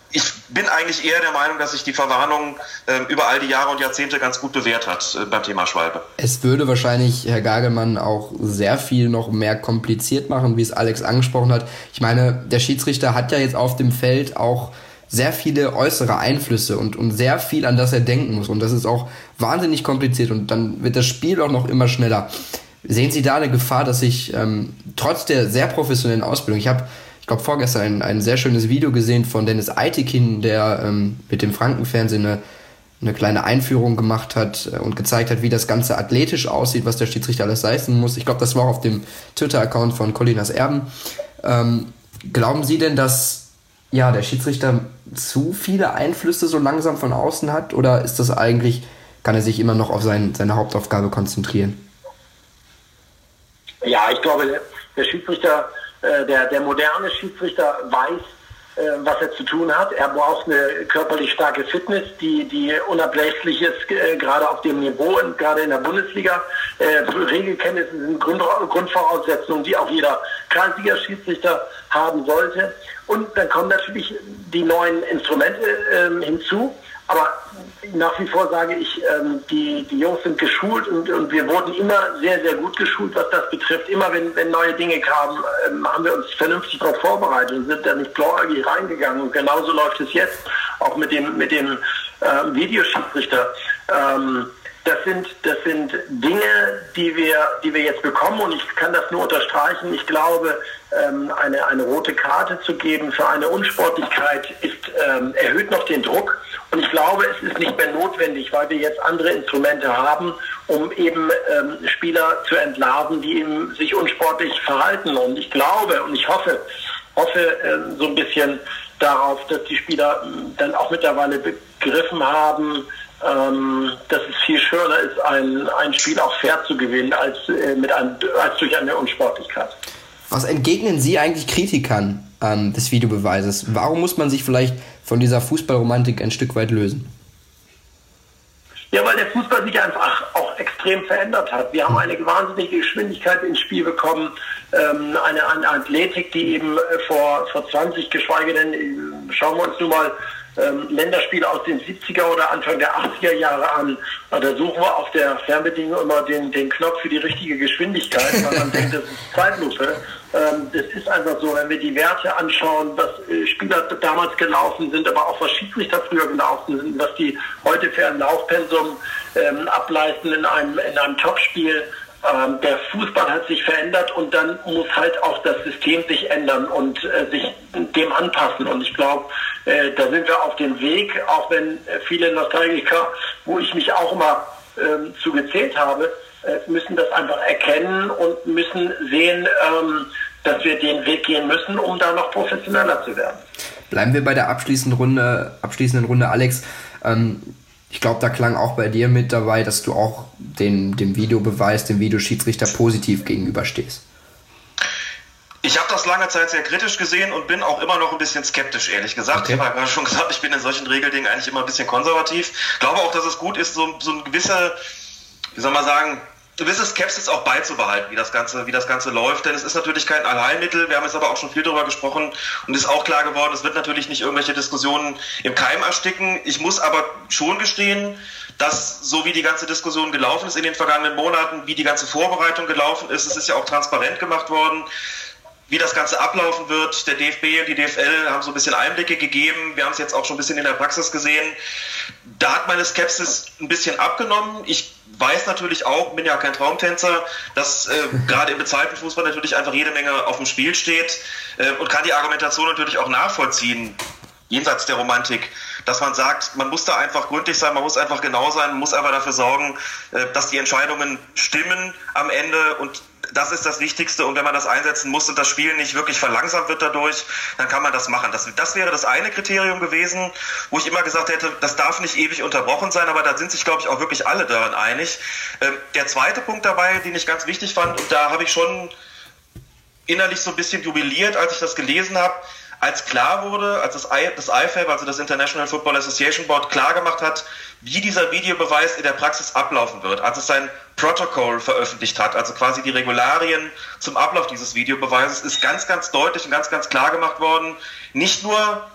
Speaker 3: Ich bin eigentlich eher der Meinung, dass sich die Verwarnung äh, über all die Jahre und Jahrzehnte ganz gut bewährt hat äh, beim Thema Schwalbe.
Speaker 1: Es würde wahrscheinlich Herr Gagelmann auch sehr viel noch mehr kompliziert machen, wie es Alex angesprochen hat. Ich meine, der Schiedsrichter hat ja jetzt auf dem Feld auch sehr viele äußere Einflüsse und, und sehr viel, an das er denken muss. Und das ist auch wahnsinnig kompliziert und dann wird das Spiel auch noch immer schneller. Sehen Sie da eine Gefahr, dass sich ähm, trotz der sehr professionellen Ausbildung, ich habe, ich glaube, vorgestern ein, ein sehr schönes Video gesehen von Dennis Eitekin, der ähm, mit dem Frankenfernsehen eine, eine kleine Einführung gemacht hat äh, und gezeigt hat, wie das Ganze athletisch aussieht, was der Schiedsrichter alles leisten muss. Ich glaube, das war auch auf dem Twitter-Account von Colinas Erben. Ähm, glauben Sie denn, dass ja, der Schiedsrichter zu viele Einflüsse so langsam von außen hat? Oder ist das eigentlich, kann er sich immer noch auf sein, seine Hauptaufgabe konzentrieren?
Speaker 2: Ja, ich glaube, der Schiedsrichter, äh, der, der moderne Schiedsrichter weiß, äh, was er zu tun hat. Er braucht eine körperlich starke Fitness, die, die unablässlich ist, äh, gerade auf dem Niveau und gerade in der Bundesliga. Äh, Regelkenntnisse sind Grund, Grundvoraussetzungen, die auch jeder Kreisliga-Schiedsrichter haben sollte. Und dann kommen natürlich die neuen Instrumente ähm, hinzu. Aber nach wie vor sage ich, ähm, die, die Jungs sind geschult und, und wir wurden immer sehr, sehr gut geschult, was das betrifft. Immer wenn, wenn neue Dinge kamen, ähm, haben wir uns vernünftig darauf vorbereitet und sind da nicht blauäugig reingegangen. Und genauso läuft es jetzt auch mit dem, mit dem äh, Videoschiedsrichter. Ähm, das sind, das sind Dinge, die wir, die wir jetzt bekommen und ich kann das nur unterstreichen. Ich glaube, ähm, eine, eine rote Karte zu geben für eine Unsportlichkeit ist, ähm, erhöht noch den Druck. Und ich glaube, es ist nicht mehr notwendig, weil wir jetzt andere Instrumente haben, um eben ähm, Spieler zu entlarven, die eben sich unsportlich verhalten. Und ich glaube und ich hoffe, hoffe ähm, so ein bisschen darauf, dass die Spieler ähm, dann auch mittlerweile begriffen haben, ähm, dass es viel schöner ist, ein, ein Spiel auch fair zu gewinnen, als, äh, mit einem, als durch eine Unsportlichkeit.
Speaker 1: Was entgegnen Sie eigentlich Kritikern ähm, des Videobeweises? Warum muss man sich vielleicht von dieser Fußballromantik ein Stück weit lösen?
Speaker 2: Ja, weil der Fußball sich einfach auch extrem verändert hat. Wir haben eine wahnsinnige Geschwindigkeit ins Spiel bekommen, ähm, eine, eine, Athletik, die eben vor, vor 20, geschweige denn, äh, schauen wir uns nun mal ähm, Länderspiele aus den 70er oder Anfang der 80er Jahre an. Da suchen wir auf der Fernbedienung immer den, den Knopf für die richtige Geschwindigkeit, weil man (laughs) denkt, das ist Zeitlupe. Ähm, das ist einfach so, wenn wir die Werte anschauen, was äh, Spieler damals gelaufen sind, aber auch was Schiedsrichter früher gelaufen sind, was die heute für ein Laufpensum ähm, ableisten in einem, in einem Topspiel. Ähm, der Fußball hat sich verändert und dann muss halt auch das System sich ändern und äh, sich dem anpassen. Und ich glaube, äh, da sind wir auf dem Weg, auch wenn viele Nostalgiker, wo ich mich auch immer ähm, zu gezählt habe, äh, müssen das einfach erkennen und müssen sehen, ähm, dass wir den Weg gehen müssen, um da noch professioneller zu werden.
Speaker 1: Bleiben wir bei der abschließenden Runde, abschließenden Runde Alex. Ähm, ich glaube, da klang auch bei dir mit dabei, dass du auch den, dem Videobeweis, dem Videoschiedsrichter positiv gegenüberstehst.
Speaker 3: Ich habe das lange Zeit sehr kritisch gesehen und bin auch immer noch ein bisschen skeptisch, ehrlich gesagt. Okay. Ich habe ja gerade schon gesagt, ich bin in solchen Regeldingen eigentlich immer ein bisschen konservativ. Ich glaube auch, dass es gut ist, so, so ein gewisser, wie soll man sagen, gewisse Skepsis auch beizubehalten, wie das Ganze, wie das Ganze läuft. Denn es ist natürlich kein Allheilmittel. Wir haben jetzt aber auch schon viel darüber gesprochen und ist auch klar geworden, es wird natürlich nicht irgendwelche Diskussionen im Keim ersticken. Ich muss aber schon gestehen, dass so wie die ganze Diskussion gelaufen ist in den vergangenen Monaten, wie die ganze Vorbereitung gelaufen ist, es ist ja auch transparent gemacht worden, wie das Ganze ablaufen wird. Der DFB und die DFL haben so ein bisschen Einblicke gegeben. Wir haben es jetzt auch schon ein bisschen in der Praxis gesehen. Da hat meine Skepsis ein bisschen abgenommen. Ich weiß natürlich auch, bin ja kein Traumtänzer, dass äh, (laughs) gerade im bezahlten Fußball natürlich einfach jede Menge auf dem Spiel steht äh, und kann die Argumentation natürlich auch nachvollziehen, jenseits der Romantik, dass man sagt, man muss da einfach gründlich sein, man muss einfach genau sein, man muss einfach dafür sorgen, äh, dass die Entscheidungen stimmen am Ende und das ist das Wichtigste. Und wenn man das einsetzen muss und das Spiel nicht wirklich verlangsamt wird dadurch, dann kann man das machen. Das, das wäre das eine Kriterium gewesen, wo ich immer gesagt hätte, das darf nicht ewig unterbrochen sein, aber da sind sich, glaube ich, auch wirklich alle daran einig. Ähm, der zweite Punkt dabei, den ich ganz wichtig fand, und da habe ich schon innerlich so ein bisschen jubiliert, als ich das gelesen habe, als klar wurde, als das, I, das IFAB, also das International Football Association Board, klar gemacht hat, wie dieser Videobeweis in der Praxis ablaufen wird, als es sein Protocol veröffentlicht hat, also quasi die Regularien zum Ablauf dieses Videobeweises, ist ganz, ganz deutlich und ganz, ganz klar gemacht worden, nicht nur,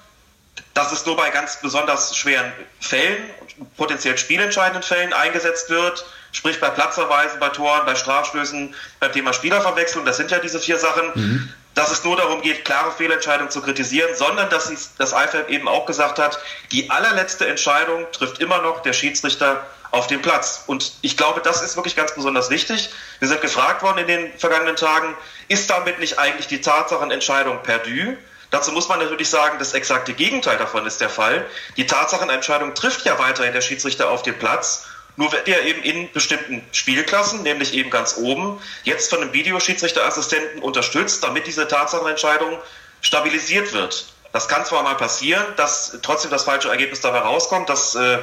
Speaker 3: dass es nur bei ganz besonders schweren Fällen, potenziell spielentscheidenden Fällen eingesetzt wird, sprich bei Platzverweisen, bei Toren, bei Strafstößen, beim Thema Spielerverwechslung, das sind ja diese vier Sachen, mhm dass es nur darum geht, klare Fehlentscheidungen zu kritisieren, sondern dass das IFAB eben auch gesagt hat, die allerletzte Entscheidung trifft immer noch der Schiedsrichter auf dem Platz. Und ich glaube, das ist wirklich ganz besonders wichtig. Wir sind gefragt worden in den vergangenen Tagen, ist damit nicht eigentlich die Tatsachenentscheidung perdu? Dazu muss man natürlich sagen, das exakte Gegenteil davon ist der Fall. Die Tatsachenentscheidung trifft ja weiterhin der Schiedsrichter auf dem Platz nur wird er eben in bestimmten Spielklassen, nämlich eben ganz oben, jetzt von einem Videoschiedsrichterassistenten unterstützt, damit diese Tatsachenentscheidung stabilisiert wird. Das kann zwar mal passieren, dass trotzdem das falsche Ergebnis dabei rauskommt. Das äh,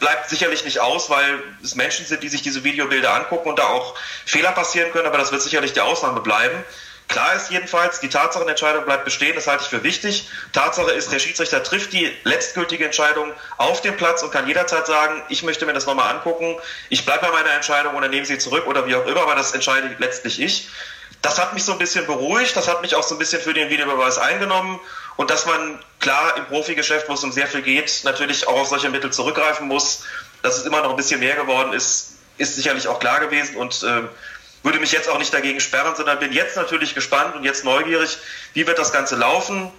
Speaker 3: bleibt sicherlich nicht aus, weil es Menschen sind, die sich diese Videobilder angucken und da auch Fehler passieren können, aber das wird sicherlich die Ausnahme bleiben. Klar ist jedenfalls, die Tatsachenentscheidung bleibt bestehen, das halte ich für wichtig. Tatsache ist, der Schiedsrichter trifft die letztgültige Entscheidung auf dem Platz und kann jederzeit sagen, ich möchte mir das nochmal angucken, ich bleibe bei meiner Entscheidung oder nehme sie zurück oder wie auch immer, aber das entscheide letztlich ich. Das hat mich so ein bisschen beruhigt, das hat mich auch so ein bisschen für den Videobeweis eingenommen und dass man klar im Profigeschäft, wo es um sehr viel geht, natürlich auch auf solche Mittel zurückgreifen muss. Dass es immer noch ein bisschen mehr geworden ist, ist sicherlich auch klar gewesen und äh, würde mich jetzt auch nicht dagegen sperren, sondern bin jetzt natürlich gespannt und jetzt neugierig, wie wird das Ganze laufen.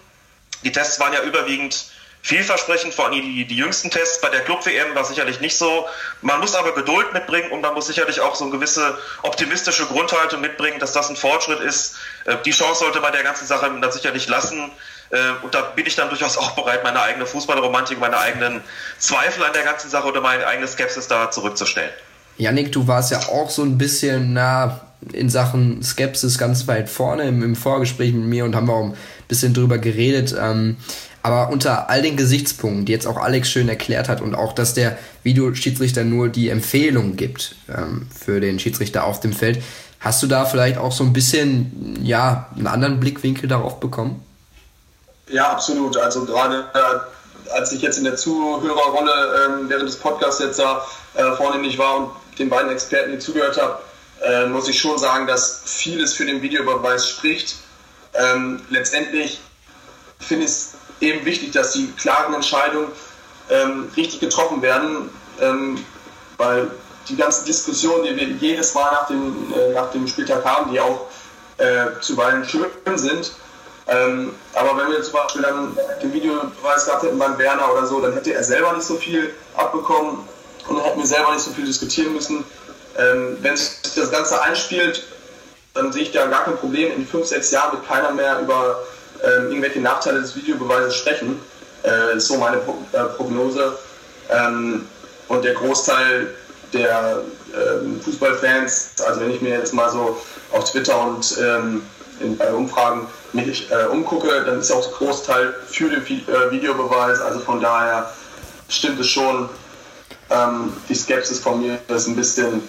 Speaker 3: Die Tests waren ja überwiegend vielversprechend, vor allem die, die jüngsten Tests bei der Club-WM war sicherlich nicht so. Man muss aber Geduld mitbringen und man muss sicherlich auch so eine gewisse optimistische Grundhaltung mitbringen, dass das ein Fortschritt ist. Äh, die Chance sollte man der ganzen Sache dann sicherlich lassen. Äh, und da bin ich dann durchaus auch bereit, meine eigene Fußballromantik, meine eigenen Zweifel an der ganzen Sache oder meine eigene Skepsis da zurückzustellen.
Speaker 1: Janik, du warst ja auch so ein bisschen na, in Sachen Skepsis ganz weit vorne im, im Vorgespräch mit mir und haben auch ein bisschen drüber geredet. Ähm, aber unter all den Gesichtspunkten, die jetzt auch Alex schön erklärt hat und auch, dass der Videoschiedsrichter nur die Empfehlung gibt ähm, für den Schiedsrichter auf dem Feld, hast du da vielleicht auch so ein bisschen ja, einen anderen Blickwinkel darauf bekommen?
Speaker 4: Ja, absolut. Also gerade äh, als ich jetzt in der Zuhörerrolle äh, während des Podcasts jetzt da äh, vornehmlich war und den beiden Experten, die zugehört habe, äh, muss ich schon sagen, dass vieles für den Videobeweis spricht. Ähm, letztendlich finde ich es eben wichtig, dass die klaren Entscheidungen ähm, richtig getroffen werden, ähm, weil die ganzen Diskussionen, die wir jedes Mal nach dem, äh, nach dem Spieltag haben, die auch äh, zuweilen schön sind, ähm, aber wenn wir zum Beispiel dann den Videobeweis gehabt hätten beim Werner oder so, dann hätte er selber nicht so viel abbekommen und dann hätten wir selber nicht so viel diskutieren müssen. Ähm, wenn sich das Ganze einspielt, dann sehe ich da gar kein Problem. In fünf, sechs Jahren wird keiner mehr über ähm, irgendwelche Nachteile des Videobeweises sprechen. Äh, ist so meine Pro äh, Prognose. Ähm, und der Großteil der ähm, Fußballfans, also wenn ich mir jetzt mal so auf Twitter und ähm, in, bei Umfragen mich äh, umgucke, dann ist auch der Großteil für den äh, Videobeweis. Also von daher stimmt es schon, ähm, die Skepsis von mir ist ein bisschen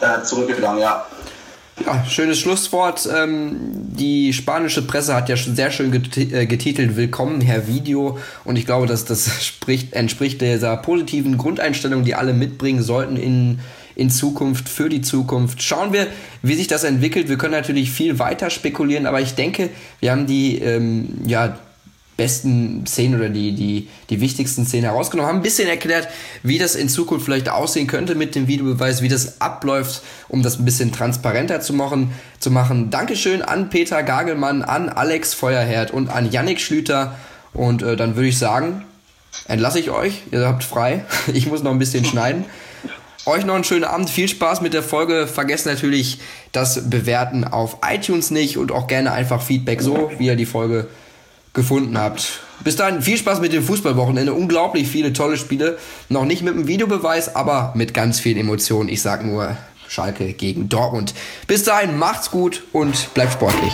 Speaker 4: äh, zurückgegangen, ja.
Speaker 1: Ja, schönes Schlusswort. Ähm, die spanische Presse hat ja schon sehr schön äh, getitelt Willkommen, Herr Video. Und ich glaube, dass das (laughs) spricht, entspricht dieser positiven Grundeinstellung, die alle mitbringen sollten in, in Zukunft, für die Zukunft. Schauen wir, wie sich das entwickelt. Wir können natürlich viel weiter spekulieren, aber ich denke, wir haben die, ähm, ja, besten Szenen oder die, die, die wichtigsten Szenen herausgenommen, haben ein bisschen erklärt, wie das in Zukunft vielleicht aussehen könnte mit dem Videobeweis, wie das abläuft, um das ein bisschen transparenter zu machen. Zu machen. Dankeschön an Peter Gagelmann, an Alex Feuerherd und an Yannick Schlüter. Und äh, dann würde ich sagen, entlasse ich euch. Ihr habt frei. (laughs) Ich muss noch ein bisschen schneiden. Euch noch einen schönen Abend, viel Spaß mit der Folge. Vergesst natürlich das Bewerten auf iTunes nicht und auch gerne einfach Feedback so, wie ihr die Folge gefunden habt. Bis dahin viel Spaß mit dem Fußballwochenende. Unglaublich viele tolle Spiele. Noch nicht mit einem Videobeweis, aber mit ganz vielen Emotionen. Ich sag nur Schalke gegen Dortmund. Bis dahin macht's gut und bleibt sportlich.